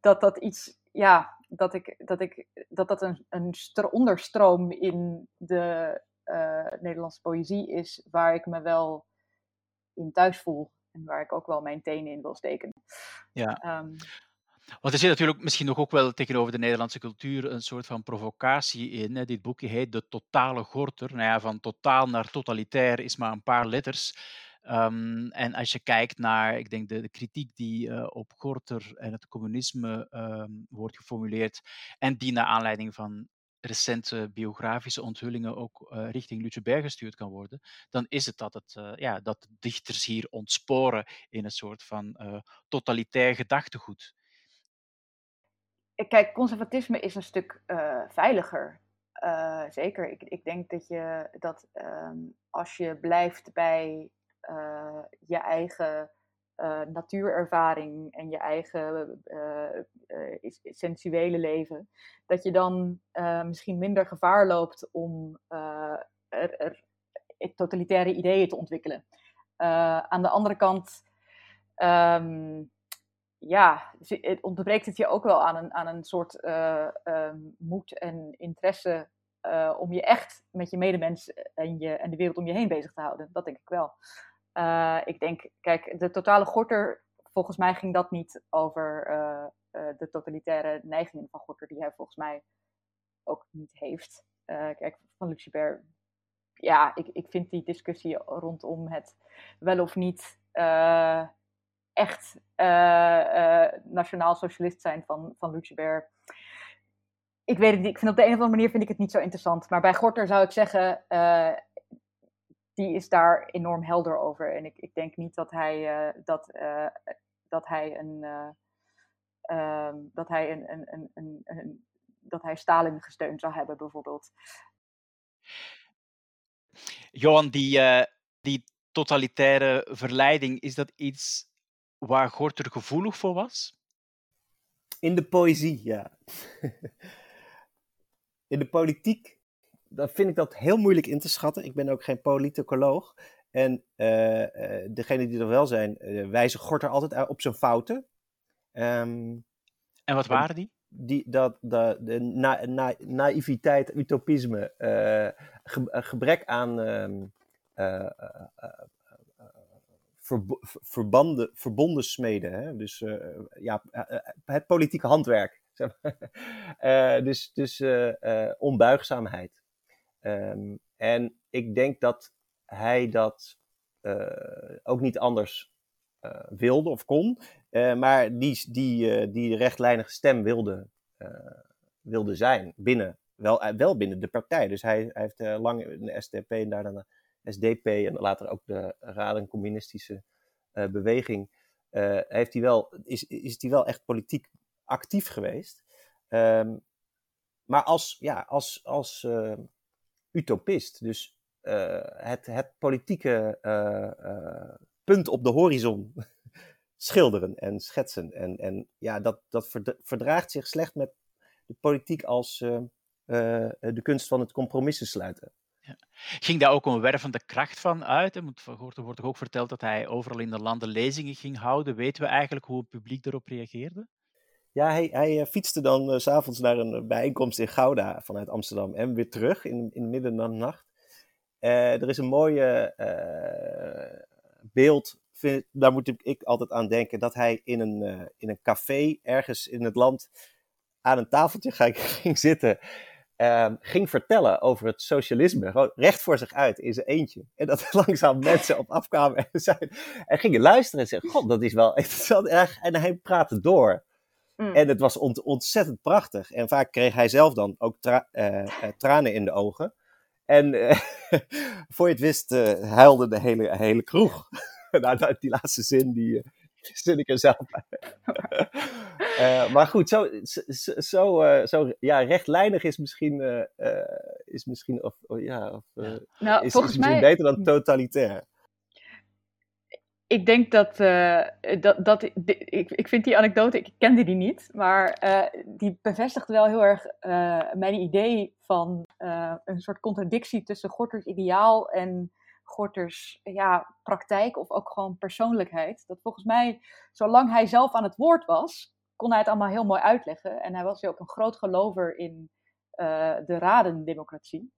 dat, dat iets, ja, dat ik, dat ik, dat, dat een, een onderstroom in de Nederlandse poëzie is, waar ik me wel in thuis voel. En waar ik ook wel mijn tenen in wil steken. Ja. Um, want er zit natuurlijk misschien nog ook wel tegenover de Nederlandse cultuur een soort van provocatie in. Hè. Dit boekje heet De Totale Gorter. Nou ja, van totaal naar totalitair is maar een paar letters. Um, en als je kijkt naar, ik denk, de, de kritiek die uh, op Gorter en het communisme um, wordt geformuleerd, en die naar aanleiding van recente biografische onthullingen ook uh, richting Lucebert gestuurd kan worden, dan is het dat, het, uh, ja, dat dichters hier ontsporen in een soort van totalitair gedachtegoed kijk, conservatisme is een stuk veiliger. Zeker. Ik, ik, denk dat je dat um, als je blijft bij je eigen natuurervaring en je eigen sensuele leven, dat je dan misschien minder gevaar loopt om er, er, totalitaire ideeën te ontwikkelen. aan de andere kant. Um, ja, het ontbreekt het je ook wel aan een, aan een soort uh, moed en interesse om je echt met je medemens en, je, en de wereld om je heen bezig te houden. Dat denk ik wel. Uh, ik denk, kijk, de totale Gorter, volgens mij ging dat niet over de totalitaire neigingen van Gorter, die hij volgens mij ook niet heeft. kijk, van Lucibert, ja, ik, ik vind die discussie rondom het wel of niet echt nationaal socialist zijn van, van Lucebert. Ik weet het niet. Ik vind op de een of andere manier vind ik het niet zo interessant. Maar bij Gorter zou ik zeggen, die is daar enorm helder over. En ik, ik denk niet dat hij, dat, dat hij een. Um, dat hij een, een, een, een, een dat hij Stalin gesteund zou hebben, bijvoorbeeld. Johan, die, die totalitaire verleiding, is dat iets waar Gorter gevoelig voor was? In de poëzie, ja. <laughs> in de politiek, dan vind ik dat heel moeilijk in te schatten. Ik ben ook geen politicoloog. En uh, uh, degenen die er wel zijn, uh, wijzen Gorter altijd op zijn fouten. Um, en wat waren die? die dat, de, de na, na, naïviteit, utopisme, ge, gebrek aan um, verbanden, verbonden smeden. Hè? Dus ja, eh, eh, het politieke handwerk. <laughs> Dus dus onbuigzaamheid. Um, en ik denk dat hij dat ook niet anders wilde of kon. maar die, die, die rechtlijnige stem wilde, wilde zijn binnen, wel, wel binnen de partij. Dus hij, hij heeft lang in de SDP en daarna SDP en later ook de Raden Communistische Beweging, heeft hij wel, is, is hij wel echt politiek actief geweest. Um, maar als, ja, als, als utopist, dus het, het politieke punt op de horizon <laughs> schilderen en schetsen. En, en ja, dat, dat verdraagt zich slecht met de politiek als de kunst van het compromissen sluiten. Ging daar ook een wervende kracht van uit? Er wordt ook verteld dat hij overal in de landen lezingen ging houden. Weten we eigenlijk hoe het publiek erop reageerde? Ja, hij, hij eh, fietste dan uh, s'avonds naar een bijeenkomst in Gouda vanuit Amsterdam en weer terug in, in midden de nacht. Er is een mooie beeld, daar moet ik altijd aan denken, dat hij in een, in een café ergens in het land aan een tafeltje <laughs> ging zitten Um, ging vertellen over het socialisme. Gewoon recht voor zich uit in zijn eentje. En dat <laughs> langzaam mensen op afkwamen en, zeiden, en gingen luisteren en zeggen: God, dat is wel <laughs> interessant. En hij praatte door. Mm. En het was ont ontzettend prachtig. En vaak kreeg hij zelf dan ook tra uh, uh, <laughs> tranen in de ogen. En uh, <laughs> voor je het wist, huilde de hele, hele kroeg. <laughs> nou, die laatste zin, die, zit ik er zelf bij. uh, maar goed, zo, zo, zo, uh, zo, ja, rechtlijnig is misschien, uh, is misschien, of, oh, ja, of, nou, is, is misschien beter dan totalitair ik denk dat, uh, dat, dat ik, ik vind die anekdote, ik kende die niet, maar uh, die bevestigt wel heel erg uh, mijn idee van een soort contradictie tussen Gorters ideaal en Gorters ja, praktijk of ook gewoon persoonlijkheid. Dat volgens mij, zolang hij zelf aan het woord was, kon hij het allemaal heel mooi uitleggen. En hij was ook een groot gelover in de radendemocratie.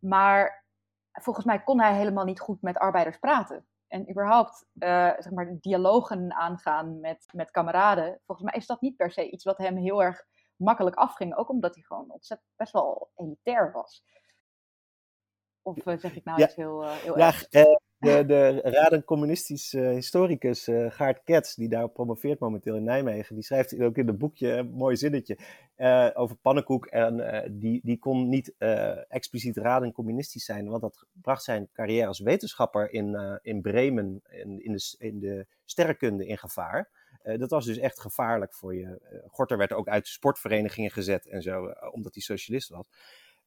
Maar volgens mij kon hij helemaal niet goed met arbeiders praten en überhaupt uh, zeg maar, dialogen aangaan met, met kameraden, volgens mij is dat niet per se iets wat hem heel erg makkelijk afging. Ook omdat hij gewoon ontzettend best wel elitair was. Of uh, zeg ik nou iets heel, uh, heel ja, erg? De, de raden communistisch historicus uh, Gaart Kets, die daar promoveert momenteel in Nijmegen, die schrijft ook in het boekje een mooi zinnetje uh, over pannenkoek. En uh, die, die kon niet expliciet raden communistisch zijn, want dat bracht zijn carrière als wetenschapper in, in Bremen, in, in, de, in de sterrenkunde, in gevaar. dat was dus echt gevaarlijk voor je. Gorter werd ook uit sportverenigingen gezet en zo, omdat hij socialist was.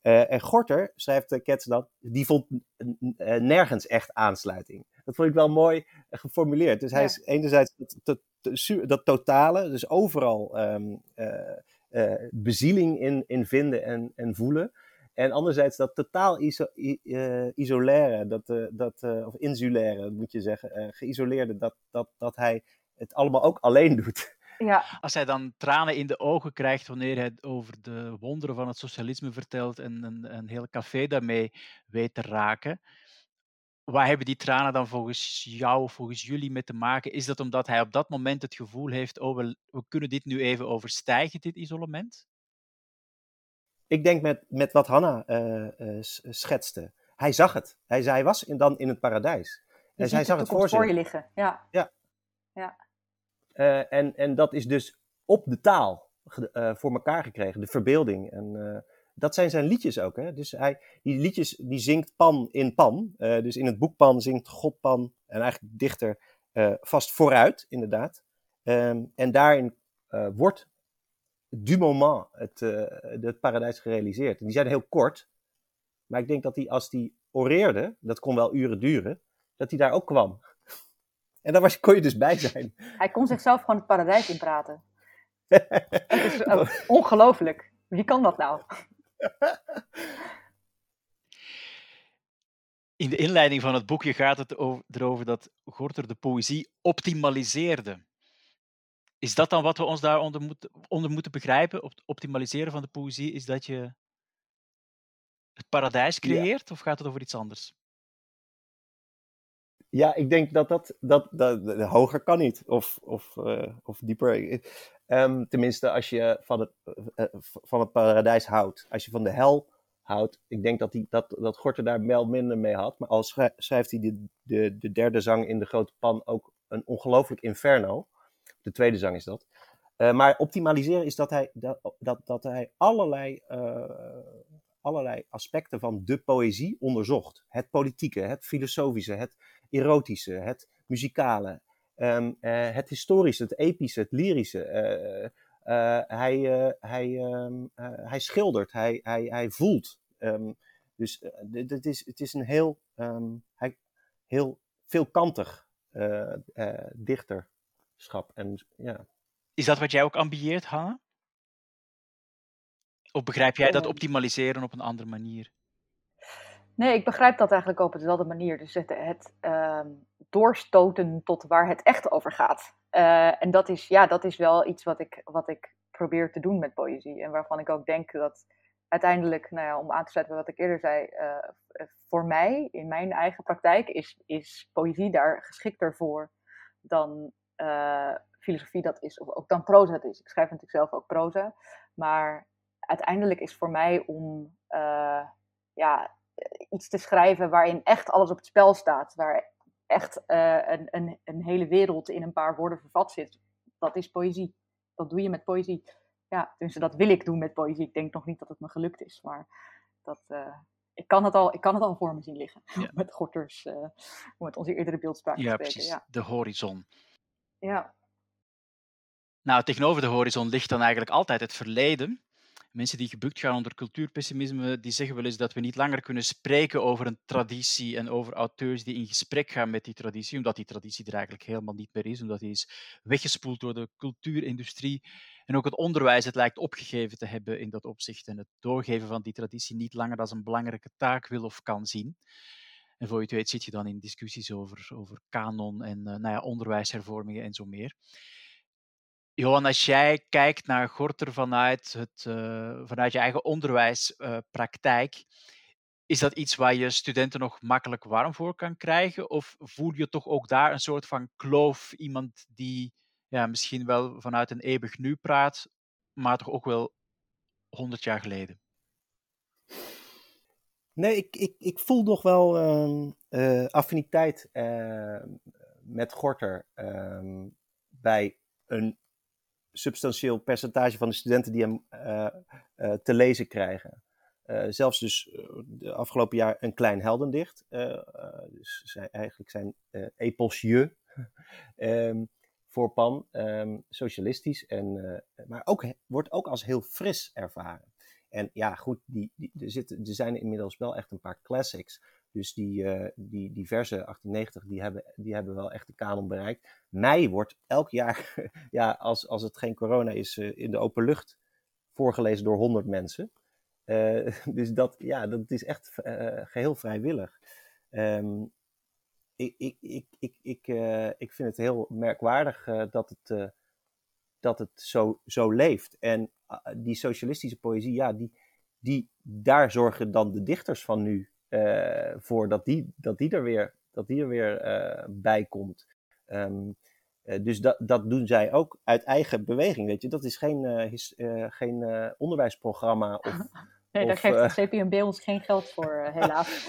Uh, en Gorter, schrijft uh, Kets dat, die vond uh, nergens echt aansluiting. Dat vond ik wel mooi geformuleerd. Dus hij is enerzijds dat, dat, dat, totale, dus overal um, bezieling in, in vinden en, en voelen. En anderzijds dat totaal iso, isolaire, dat, dat, of insulaire moet je zeggen, geïsoleerde, dat, dat, dat hij het allemaal ook alleen <laughs> doet. Ja. Als hij dan tranen in de ogen krijgt wanneer hij over de wonderen van het socialisme vertelt en een, een heel café daarmee weet te raken. Waar hebben die tranen dan volgens jou of volgens jullie mee te maken? Is dat omdat hij op dat moment het gevoel heeft, oh, we, we kunnen dit nu even overstijgen, dit isolement? Ik denk met, met wat Hanna uh, uh, schetste. Hij zag het. Hij, hij was in, dan in het paradijs. en hij zag het voor, voor je liggen. Ja. ja. ja. Uh, en, en dat is dus op de taal uh, voor elkaar gekregen, de verbeelding. En uh, dat zijn zijn liedjes ook. Hè? Dus hij, die liedjes die zingt Pan in Pan. dus in het boek Pan zingt God Pan en eigenlijk dichter vast vooruit, inderdaad. Um, en daarin wordt du moment het, het paradijs gerealiseerd. En die zijn heel kort. Maar ik denk dat hij als die oreerde, dat kon wel uren duren, dat hij daar ook kwam. En daar was, kon je dus bij <laughs> zijn. Hij kon zichzelf gewoon het paradijs inpraten. <laughs> Het is ongelooflijk. Wie kan dat nou? <laughs> In de inleiding van het boekje gaat het erover dat Gorter de poëzie optimaliseerde. Is dat dan wat we ons daaronder moeten, onder moeten begrijpen? optimaliseren van de poëzie is dat je het paradijs creëert, of gaat het over iets anders? Ja, ik denk dat dat, dat, dat, hoger kan niet. Of, of, uh, of dieper. Um, tenminste, als je van het, uh, van het paradijs houdt. Als je van de hel houdt. Ik denk dat, die, dat, dat Gorter daar wel minder mee had. Maar al schrijft hij de, de, de derde zang in de grote pan ook een ongelooflijk inferno. De tweede zang is dat. Maar optimaliseren is dat hij, dat, dat, dat hij allerlei, allerlei aspecten van de poëzie onderzocht. Het politieke, het filosofische, het erotische, het muzikale, um, uh, het historische, het epische, het lyrische. Uh, uh, hij, hij, um, hij schildert, hij, hij, hij voelt. Um, dus het is, het is een heel, hij, heel veelkantig dichterschap. En, ja. Is dat wat jij ook ambieert, Hanna? Of begrijp jij dat optimaliseren op een andere manier? Nee, ik begrijp dat eigenlijk op dezelfde manier. Dus het, het uh, doorstoten tot waar het echt over gaat. Uh, en dat is, ja, dat is wel iets wat ik, wat ik probeer te doen met poëzie. En waarvan ik ook denk dat uiteindelijk, nou ja, om aan te sluiten wat ik eerder zei, uh, voor mij, in mijn eigen praktijk, is, is poëzie daar geschikter voor dan filosofie dat is, of ook dan proza dat is. Ik schrijf natuurlijk zelf ook proza. Maar uiteindelijk is voor mij om ja, iets te schrijven waarin echt alles op het spel staat. Waar echt uh, een, een, een hele wereld in een paar woorden vervat zit. Dat is poëzie. Dat doe je met poëzie. Ja, dat wil ik doen met poëzie. Ik denk nog niet dat het me gelukt is. Maar dat, uh, ik, kan het al, ik kan het al voor me zien liggen. <laughs> met Gorters, met onze eerdere beeldspraak ja, te spreken. Precies. Ja, de horizon. Ja. Nou, tegenover de horizon ligt dan eigenlijk altijd het verleden. Mensen die gebukt gaan onder cultuurpessimisme, die zeggen wel eens dat we niet langer kunnen spreken over een traditie en over auteurs die in gesprek gaan met die traditie, omdat die traditie er eigenlijk helemaal niet meer is, omdat die is weggespoeld door de cultuurindustrie. En ook het onderwijs, het lijkt opgegeven te hebben in dat opzicht en het doorgeven van die traditie niet langer als een belangrijke taak wil of kan zien. En voor je weet zit je dan in discussies over, over kanon en uh, nou ja, onderwijshervormingen en zo meer. Johan, als jij kijkt naar Gorter vanuit, het, uh, vanuit je eigen onderwijspraktijk, uh, is dat iets waar je studenten nog makkelijk warm voor kan krijgen? Of voel je toch ook daar een soort van kloof, iemand die ja, misschien wel vanuit een eeuwig nu praat, maar toch ook wel honderd jaar geleden? Nee, ik, ik, ik voel nog wel uh, affiniteit uh, met Gorter uh, bij een substantieel percentage van de studenten die hem uh, te lezen krijgen. zelfs dus de afgelopen jaar een klein heldendicht. dus eigenlijk zijn eposje um, <laughs> voor Pan um, socialistisch, en, maar ook, wordt ook als heel fris ervaren. En ja, goed, die, die, er, zitten, er zijn inmiddels wel echt een paar classics. Dus die, uh, die diverse 1890, die hebben, die hebben wel echt de kanon bereikt. Mei wordt elk jaar, <laughs> ja, als, als het geen corona is, uh, in de open lucht voorgelezen door 100 mensen. Uh, <laughs> dus dat, ja, dat is echt geheel vrijwillig. Um, ik, ik, ik, ik, ik, ik vind het heel merkwaardig dat het dat het zo, zo leeft. En die socialistische poëzie, ja, die, die, daar zorgen dan de dichters van nu uh, voor dat die, dat die er weer, dat die er weer uh, bij komt. Um, uh, dus dat, dat doen zij ook uit eigen beweging, weet je. Dat is geen, his, geen onderwijsprogramma <laughs> of... Nee, daar geeft de CPNB ons geen geld voor, helaas.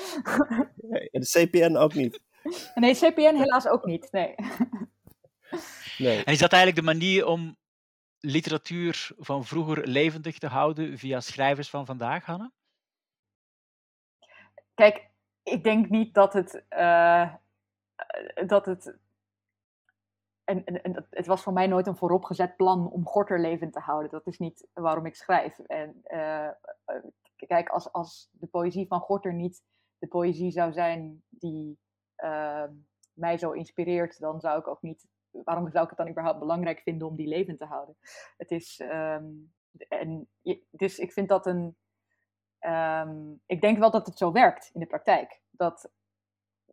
nee, de CPN ook niet. <laughs> Nee, CPN helaas ook niet, nee. <laughs> nee. En is dat eigenlijk de manier om literatuur van vroeger levendig te houden via schrijvers van vandaag, Hanne? Kijk, ik denk niet dat het. Uh, dat het en, en, en, het was voor mij nooit een vooropgezet plan om Gorter levend te houden. Dat is niet waarom ik schrijf. En uh, kijk, als, als de poëzie van Gorter niet de poëzie zou zijn die uh, mij zo inspireert, dan zou ik ook niet waarom zou ik het dan überhaupt belangrijk vinden om die levend te houden? Het is, um, en, dus ik vind dat een, um, ik denk wel dat het zo werkt in de praktijk. Dat,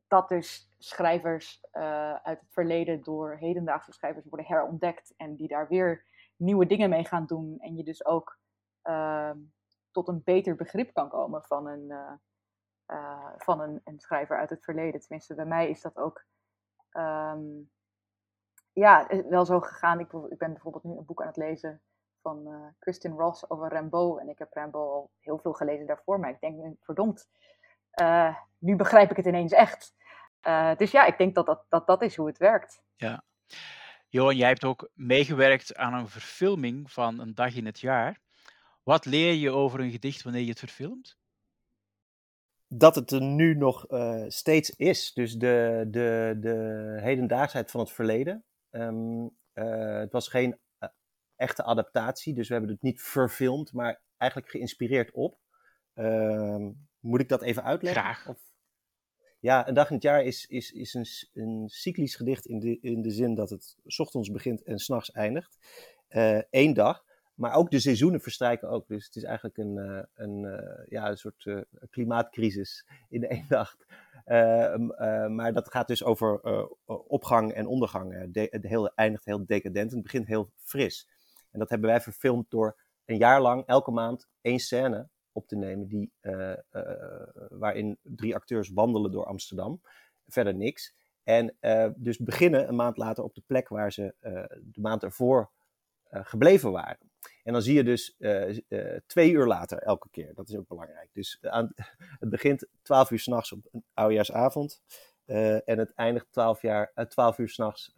dat dus schrijvers uh, uit het verleden door hedendaagse schrijvers worden herontdekt en die daar weer nieuwe dingen mee gaan doen. En je dus ook uh, tot een beter begrip kan komen van een, uh, uh, van een, een, schrijver uit het verleden. Tenminste, bij mij is dat ook um, ja, wel zo gegaan. Ik, ik, ben bijvoorbeeld nu een boek aan het lezen van uh, Kristin Ross over Rimbaud. En ik heb Rimbaud al heel veel gelezen daarvoor. Maar ik denk, verdomd, uh, nu begrijp ik het ineens echt. Uh, dus ja, ik denk dat dat, dat dat is hoe het werkt. Ja. Johan, jij hebt ook meegewerkt aan een verfilming van Een Dag in het Jaar. Wat leer je over een gedicht wanneer je het verfilmt? dat het er nu nog uh, steeds is. Dus de, de, de hedendaagsheid van het verleden. Um, uh, het was geen echte adaptatie, dus we hebben het niet verfilmd, maar eigenlijk geïnspireerd op. Um, moet ik dat even uitleggen? Graag. Of... Ja, een dag in het jaar is, is, is een, een cyclisch gedicht in de, in de zin dat het s ochtends begint en s'nachts eindigt. Eén dag. Maar ook de seizoenen verstrijken ook. Dus het is eigenlijk een, uh, een, uh, ja, een soort klimaatcrisis in de één <laughs> dag. maar dat gaat dus over opgang en ondergang. De, het hele, eindigt heel decadent en het begint heel fris. En dat hebben wij verfilmd door een jaar lang elke maand één scène op te nemen. Die, waarin drie acteurs wandelen door Amsterdam. Verder niks. En dus beginnen een maand later op de plek waar ze de maand ervoor gebleven waren. En dan zie je dus twee uur later elke keer. Dat is ook belangrijk. Dus <laughs> het begint 12 uur s'nachts op een oudejaarsavond. En het eindigt 12, jaar, 12 uur s'nachts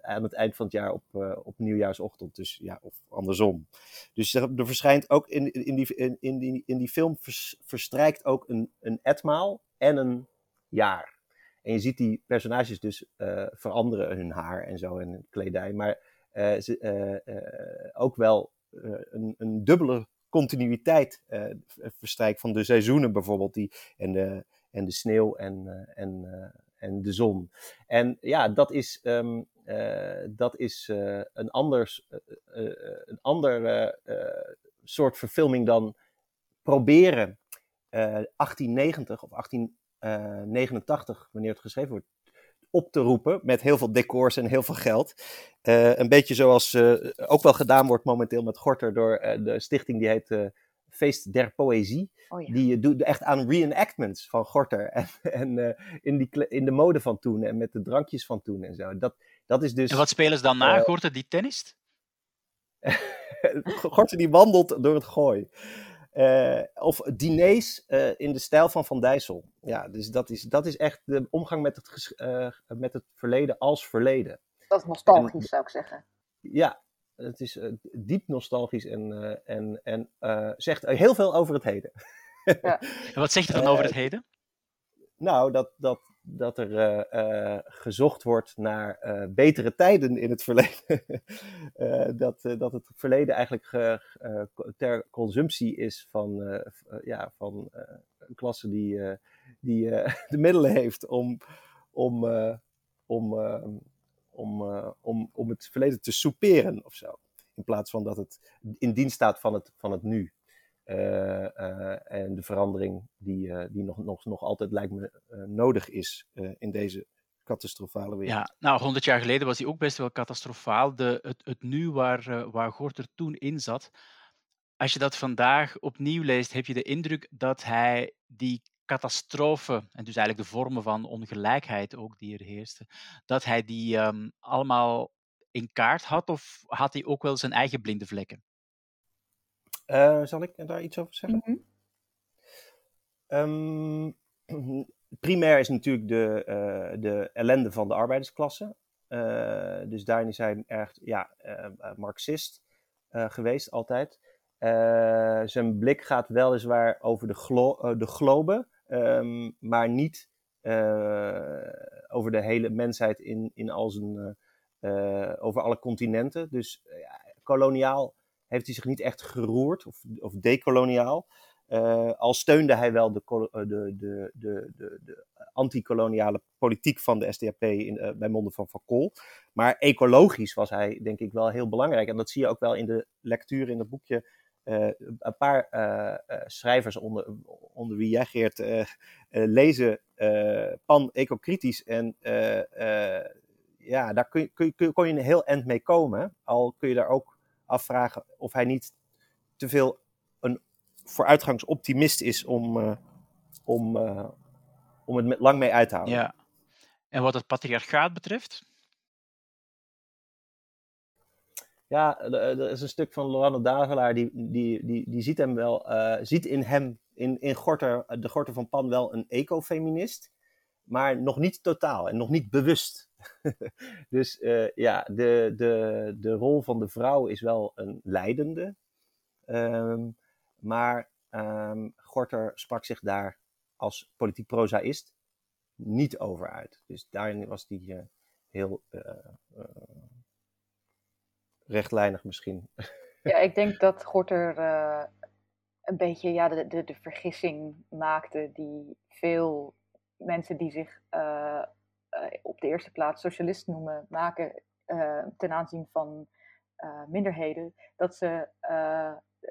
aan het eind van het jaar op, op nieuwjaarsochtend. Dus ja, of andersom. Dus er, er verschijnt ook in, in, die, in, die, in die film vers, verstrijkt ook een, een etmaal en een jaar. En je ziet die personages dus veranderen hun haar en zo en kledij. Maar ook wel een, een dubbele continuïteit verstrijkt van de seizoenen bijvoorbeeld. Die, en, de, en de sneeuw en, en, en de zon. En ja, dat is, um, dat is een, anders, een andere soort verfilming dan proberen 1890 of 1889, wanneer het geschreven wordt, op te roepen met heel veel decors en heel veel geld. Een beetje zoals ook wel gedaan wordt momenteel met Gorter door de stichting die heet Feest der Poëzie. Oh ja. Die doet echt aan reenactments van Gorter <laughs> en, en in, die, in de mode van toen en met de drankjes van toen en zo. Dat, dat is dus, en wat spelen ze dan na Gorter, die tennist? <laughs> Gorter die wandelt door het gooi. Uh, of diners uh, in de stijl van Van Dijssel. Ja, dus dat is, dat is echt de omgang met het, uh, met het verleden als verleden. Dat is nostalgisch, en, zou ik zeggen. Ja, het is diep nostalgisch en, en, en zegt heel veel over het heden. Ja. <laughs> en wat zegt het dan over het heden? Nou, dat, dat, dat er uh, uh, gezocht wordt naar uh, betere tijden in het verleden. <laughs> dat, dat het verleden eigenlijk ter consumptie is van, ja, van een klasse die, die <laughs> de middelen heeft om, om, om, om, om, om het verleden te souperen of zo. In plaats van dat het in dienst staat van het, van het nu. Uh, uh, en de verandering die, die nog, nog, nog altijd lijkt me nodig is in deze catastrofale wereld. Ja, nou, honderd jaar geleden was die ook best wel catastrofaal. De, het, het nu waar, waar Gorter toen in zat. Als je dat vandaag opnieuw leest, heb je de indruk dat hij die catastrofe, en dus eigenlijk de vormen van ongelijkheid ook die er heersten, dat hij die um, allemaal in kaart had, of had hij ook wel zijn eigen blinde vlekken? Uh, zal ik daar iets over zeggen? Mm -hmm. um, primair is natuurlijk de, uh, de ellende van de arbeidersklasse. Uh, dus daarin is hij erg ja, marxist geweest, altijd. zijn blik gaat weliswaar over de, glo de globe, um, maar niet over de hele mensheid in, in al zijn, over alle continenten. Dus koloniaal heeft hij zich niet echt geroerd, of, of decoloniaal. Al steunde hij wel de, de, de, de, de, de anti-koloniale politiek van de SDAP in, bij monden van Van Kool. Maar ecologisch was hij denk ik wel heel belangrijk. En dat zie je ook wel in de lectuur in het boekje. Uh, een paar schrijvers, onder, onder wie jij Geert, lezen pan-ecocritisch. En ja, daar kun kun, je, kon je een heel eind mee komen. Al kun je daar ook afvragen of hij niet te veel een vooruitgangsoptimist is om, om, om het met lang mee uit te houden. Ja. En wat het patriarchaat betreft? Ja, er is een stuk van Lorane Davelaar, die, die, die, die ziet hem wel, uh, ziet in hem, in, in Gorter, de Gorter van Pan wel een ecofeminist, maar nog niet totaal en nog niet bewust. <laughs> dus ja, de, de, de rol van de vrouw is wel een leidende. Um, maar um, Gorter sprak zich daar als politiek prozaïst niet over uit. Dus daarin was hij uh, heel rechtlijnig misschien. <laughs> ja, ik denk dat Gorter een beetje ja, de, de, de vergissing maakte die veel mensen die zich eh, op de eerste plaats socialist noemen, maken uh, ten aanzien van uh, minderheden, dat, ze,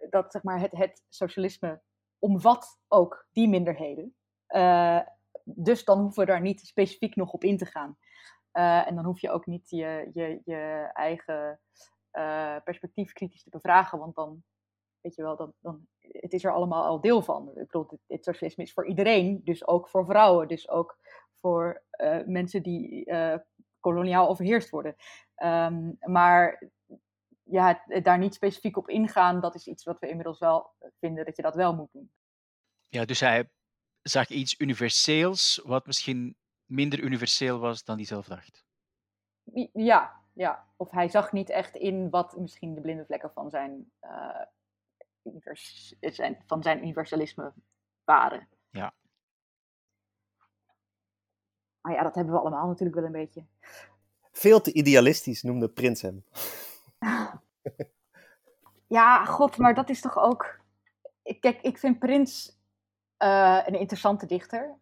dat zeg maar, het, het socialisme omvat ook die minderheden. dus dan hoeven we daar niet specifiek nog op in te gaan. en dan hoef je ook niet je, je, je eigen perspectief kritisch te bevragen, want dan, weet je wel, dan, dan, het is er allemaal al deel van. Ik bedoel, het, het socialisme is voor iedereen, dus ook voor vrouwen, dus ook voor uh, mensen die uh, koloniaal overheerst worden. Um, maar ja, daar niet specifiek op ingaan, dat is iets wat we inmiddels wel vinden dat je dat wel moet doen. Ja, dus hij zag iets universeels, wat misschien minder universeel was dan hij zelf dacht. Ja, ja. Of hij zag niet echt in wat misschien de blinde vlekken van zijn, uh, univers zijn, van zijn universalisme waren. Ja. Maar ja, dat hebben we allemaal natuurlijk wel een beetje. Veel te idealistisch noemde Prins hem. <laughs> Ja, god, maar dat is toch ook. Kijk, ik vind Prins uh, een interessante dichter.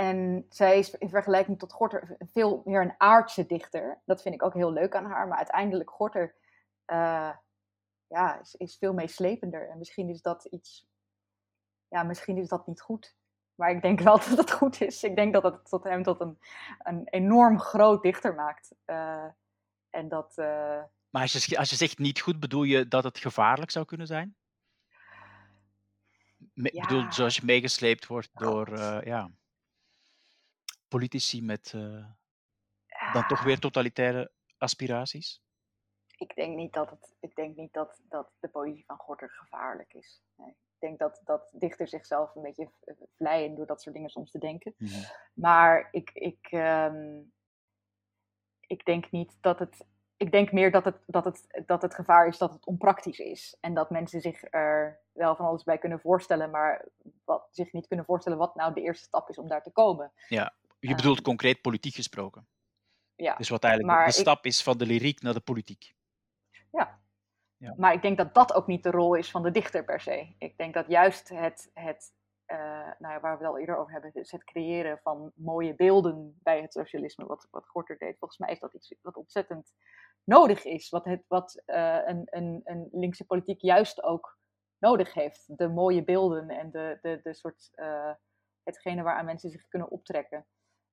En zij is in vergelijking tot Gorter veel meer een aardse dichter. Dat vind ik ook heel leuk aan haar. Maar uiteindelijk Gorter uh, ja, is, is veel meeslepender. En misschien is dat iets. Ja, misschien is dat niet goed. Maar ik denk <laughs> wel dat het goed is. Ik denk dat het tot hem tot een, een enorm groot dichter maakt. Uh, en dat. Uh... Maar als je, als je zegt niet goed, bedoel je dat het gevaarlijk zou kunnen zijn? Me, ja. bedoel, zoals je meegesleept wordt door uh, ja, politici met dan toch weer totalitaire aspiraties? Ik denk niet dat, het, ik denk niet dat, dat de poëzie van Gorter gevaarlijk is. Nee ik denk dat, dat dichters zichzelf een beetje vleien door dat soort dingen soms te denken. Mhm. Maar ik, ik, um, ik denk niet dat het. Ik denk meer dat het, dat, het, dat het gevaar is dat het onpraktisch is. En dat mensen zich er wel van alles bij kunnen voorstellen, maar wat, zich niet kunnen voorstellen wat nou de eerste stap is om daar te komen. Ja, je bedoelt um, concreet politiek gesproken. Ja. Dus wat eigenlijk de stap is van de lyriek naar de politiek. Ja, ja. Maar ik denk dat dat ook niet de rol is van de dichter per se. Ik denk dat juist het, het uh, nou ja, waar we het al eerder over hebben, dus het creëren van mooie beelden bij het socialisme, wat, wat Gorter deed. Volgens mij is dat iets wat ontzettend nodig is, wat, het, wat uh, een, een, een linkse politiek juist ook nodig heeft. De mooie beelden en de, de, de soort, uh, hetgene waaraan mensen zich kunnen optrekken.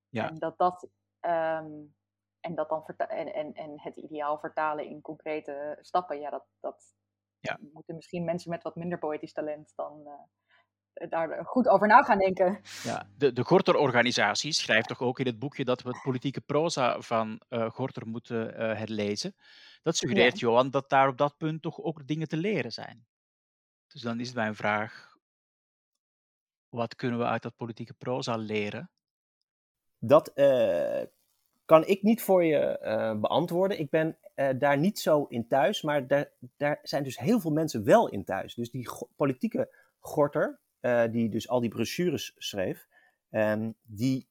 Ja. En dat dat um, en, dat dan en, en, en het ideaal vertalen in concrete stappen, ja, dat, dat ja. moeten misschien mensen met wat minder poëtisch talent dan uh, daar goed over na gaan denken. Ja, de, de Gorter-organisatie schrijft toch ook in het boekje dat we het politieke proza van uh, Gorter moeten uh, herlezen. Dat suggereert, ja. Johan, dat daar op dat punt toch ook dingen te leren zijn. Dus dan is mijn vraag, wat kunnen we uit dat politieke proza leren? Dat kan ik niet voor je uh, beantwoorden. Ik ben uh, daar niet zo in thuis, maar daar, daar, zijn dus heel veel mensen wel in thuis. Dus die politieke gorter, die dus al die brochures schreef, um, die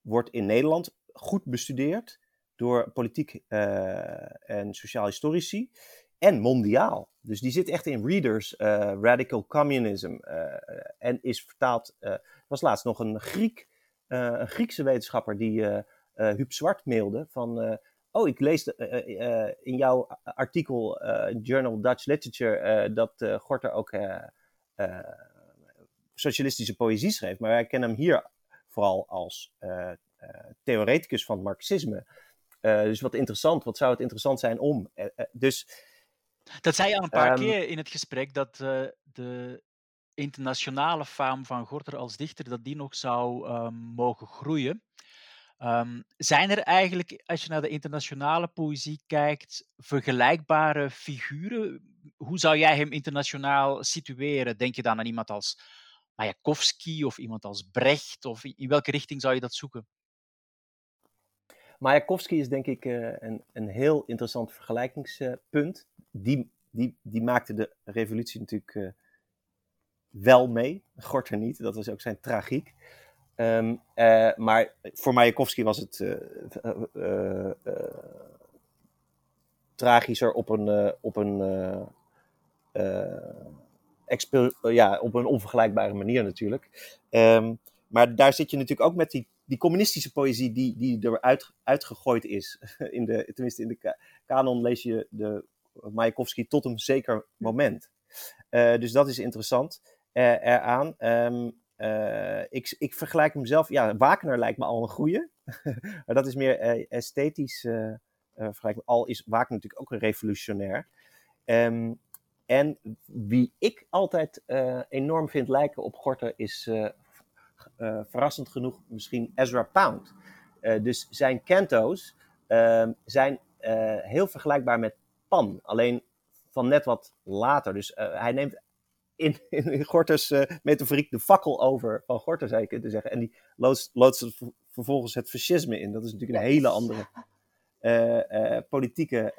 wordt in Nederland goed bestudeerd door politiek en sociaal historici en mondiaal. Dus die zit echt in Readers, Radical Communism en is vertaald. Er was laatst nog een Griek, een Griekse wetenschapper die uh, Huub Zwart mailde van... Uh, oh, ik lees uh, in jouw artikel Journal Dutch Literature dat Gorter ook socialistische poëzie schreef. Maar wij kennen hem hier vooral als theoreticus van het marxisme. dus wat interessant, wat zou het interessant zijn om? dus, dat zei je al een paar um, keer in het gesprek, dat de internationale faam van Gorter als dichter, dat die nog zou um, mogen groeien. Um, zijn er eigenlijk, als je naar de internationale poëzie kijkt, vergelijkbare figuren? Hoe zou jij hem internationaal situeren? Denk je dan aan iemand als Mayakovsky of iemand als Brecht? Of in welke richting zou je dat zoeken? Mayakovsky is denk ik uh, een, een heel interessant vergelijkingspunt. Die, die, die maakte de revolutie natuurlijk uh, wel mee. Gorter niet, dat was ook zijn tragiek. Um, uh, maar voor Mayakovsky was het uh, uh, tragischer op een, op een, ja, op een onvergelijkbare manier natuurlijk. Um, maar daar zit je natuurlijk ook met die, die communistische poëzie die, die eruit uitgegooid is. <laughs> In de, tenminste, in de kanon lees je de Mayakovsky tot een zeker moment. dus dat is interessant eraan. Um, ik, ik vergelijk hem zelf, ja, Wagner lijkt me al een goeie. <laughs> maar dat is meer uh, esthetisch uh, vergelijk. Al is Wagner natuurlijk ook een revolutionair. Um, en wie ik altijd enorm vind lijken op Gorter is verrassend genoeg misschien Ezra Pound. dus zijn canto's ehm, zijn heel vergelijkbaar met Pan, alleen van net wat later. Dus hij neemt in, in Gorters uh, metaforiek de fakkel over van Gorter, zou je kunnen zeggen. En die loodst, loodst vervolgens het fascisme in. Dat is natuurlijk een hele andere uh, uh, politieke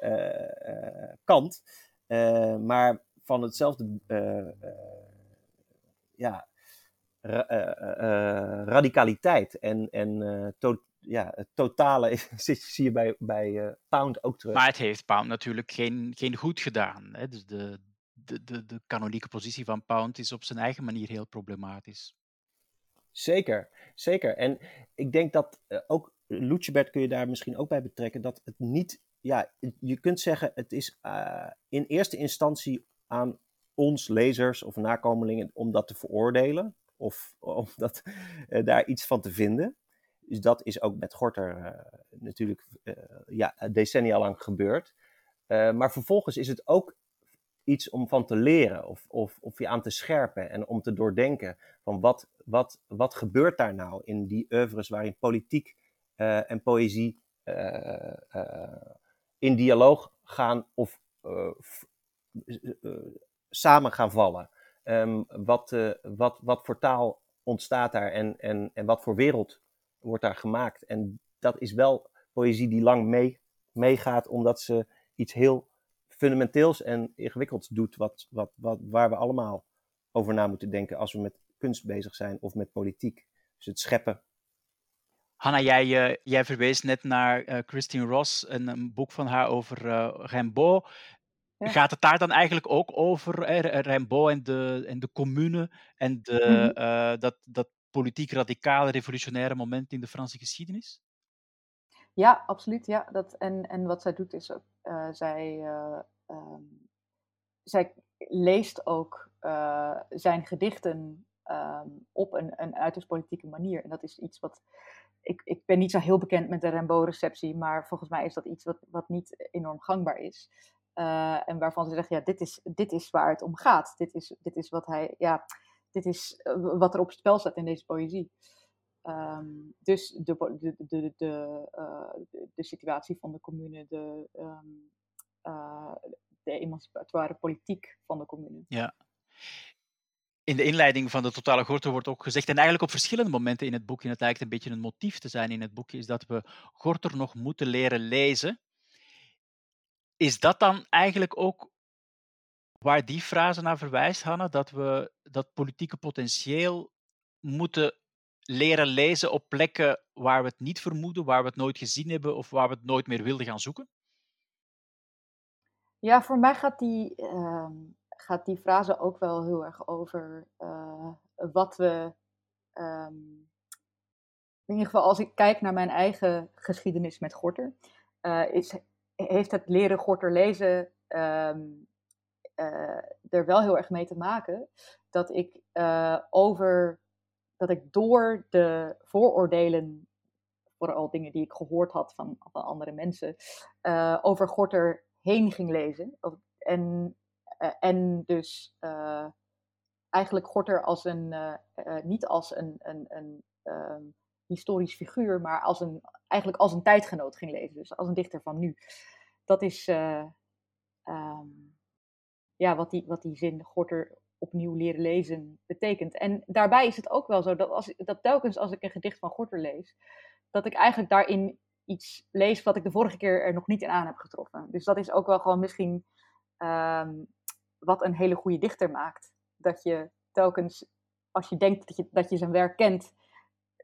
kant. maar van hetzelfde ja, ra radicaliteit en, en to ja, het totale <laughs> zie je bij, bij Pound ook terug. Maar het heeft Pound natuurlijk geen, geen goed gedaan. Hè? Dus de, de, de, de kanonieke positie van Pound is op zijn eigen manier heel problematisch. Zeker, zeker. En ik denk dat uh, ook Lucebert kun je daar misschien ook bij betrekken, dat het niet, ja, je kunt zeggen, het is uh, in eerste instantie aan ons lezers of nakomelingen om dat te veroordelen of <laughs> om dat, daar iets van te vinden. Dus dat is ook met Gorter natuurlijk ja, decennia lang gebeurd. maar vervolgens is het ook iets om van te leren of, of, of je aan te scherpen en om te doordenken van wat, wat, wat gebeurt daar nou in die oeuvres waarin politiek uh, en poëzie uh, uh, in dialoog gaan of samen gaan vallen. Um, wat, wat, wat voor taal ontstaat daar en, en, en wat voor wereld wordt daar gemaakt? En dat is wel poëzie die lang mee, meegaat, omdat ze iets heel fundamenteels en ingewikkelds doet, wat, wat, wat, waar we allemaal over na moeten denken als we met kunst bezig zijn of met politiek. Dus het scheppen. Hanna, jij, uh, jij verwees net naar uh, Christine Ross, een, een, boek van haar over uh, Rimbaud. Ja. Gaat het daar dan eigenlijk ook over eh, Rimbaud en de, en de commune en de, mm -hmm. dat, dat politiek radicale revolutionaire moment in de Franse geschiedenis? Ja, absoluut. Ja. Dat, en, en wat zij doet is, uh, zij, uh, um, zij leest ook uh, zijn gedichten um, op een, een uiterst politieke manier. En dat is iets wat. Ik, ik ben niet zo heel bekend met de Rimbaud-receptie, maar volgens mij is dat iets wat, wat niet enorm gangbaar is. en waarvan ze zeggen, ja, dit is, dit is waar het om gaat. Dit is, dit is wat hij, ja, dit is wat er op het spel staat in deze poëzie. Um, dus de, de, de, de, uh, de, situatie van de commune, de, um, de emancipatoire politiek van de commune. Ja. In de inleiding van de Totale Gorter wordt ook gezegd, en eigenlijk op verschillende momenten in het boekje, en het lijkt een beetje een motief te zijn in het boekje, is dat we Gorter nog moeten leren lezen. Is dat dan eigenlijk ook waar die frase naar verwijst, Hanna, dat we dat politieke potentieel moeten leren lezen op plekken waar we het niet vermoeden, waar we het nooit gezien hebben of waar we het nooit meer wilden gaan zoeken? Ja, voor mij gaat die, uh, gaat die frase ook wel heel erg over uh, wat we. Um, in ieder geval, als ik kijk naar mijn eigen geschiedenis met Gorter, uh, is, heeft het leren Gorter lezen um, er wel heel erg mee te maken dat ik over dat ik door de vooroordelen, vooral dingen die ik gehoord had van, van andere mensen, uh, over Gorter heen ging lezen. En, uh, en dus uh, eigenlijk Gorter als een, niet als een, een, een um, historisch figuur, maar als een, eigenlijk als een tijdgenoot ging lezen. Dus als een dichter van nu. Dat is um, ja, wat, die, wat die zin Gorter opnieuw leren lezen betekent. En daarbij is het ook wel zo dat, als, dat telkens als ik een gedicht van Gorter lees, dat ik eigenlijk daarin iets lees wat ik de vorige keer er nog niet in aan heb getroffen. Dus dat is ook wel gewoon misschien um, wat een hele goede dichter maakt. Dat je telkens, als je denkt dat je, dat je zijn werk kent,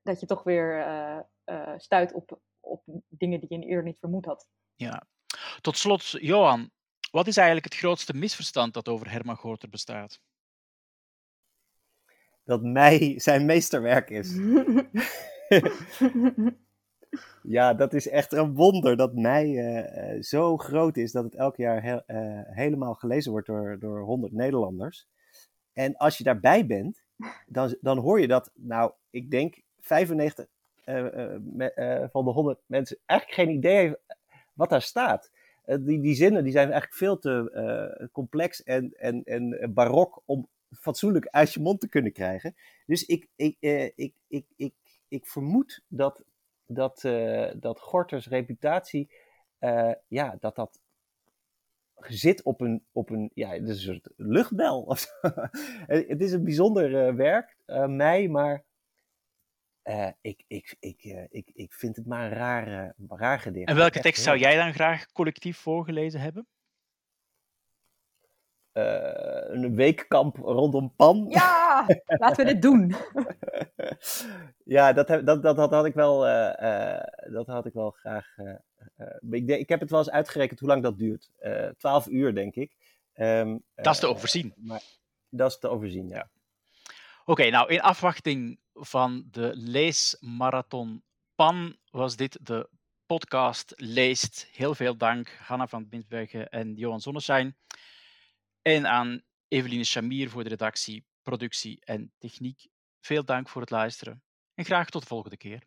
dat je toch weer uh, uh, stuit op, op dingen die je eerder niet vermoed had. Ja. Tot slot, Johan, wat is eigenlijk het grootste misverstand dat over Herman Gorter bestaat? Dat mei zijn meesterwerk is. <laughs> ja, dat is echt een wonder dat mei uh, zo groot is dat het elk jaar he uh, helemaal gelezen wordt door, door 100 Nederlanders. En als je daarbij bent, dan, dan hoor je dat, nou, ik denk 95 me, van de 100 mensen eigenlijk geen idee heeft wat daar staat. die, die zinnen die zijn eigenlijk veel te complex en, en, en barok om fatsoenlijk uit je mond te kunnen krijgen. Dus ik, ik, eh, ik, ik, ik, ik vermoed dat, dat, uh, dat Gorters reputatie, uh, ja, dat dat zit op een, op een ja, het is een soort luchtbel. <laughs> het is een bijzonder werk, mij, maar ik, ik, ik, ik, ik vind het maar een raar, raar gedicht. En welke tekst zou jij dan graag collectief voorgelezen hebben? Een weekkamp rondom Pan. Ja, laten we dit doen. <laughs> ja, dat, heb, dat, dat, dat, had ik wel, dat had ik wel graag. ik, ik heb het wel eens uitgerekend hoe lang dat duurt. Twaalf uur, denk ik. Um, dat is te overzien. Maar, dat is te overzien, ja. Oké, nou in afwachting van de leesmarathon PAN was dit de podcast Leest. Heel veel dank Hanna van Binsbergen en Johan Zonneschijn. En aan Eveline Chamir voor de redactie, productie en techniek. Veel dank voor het luisteren en graag tot de volgende keer.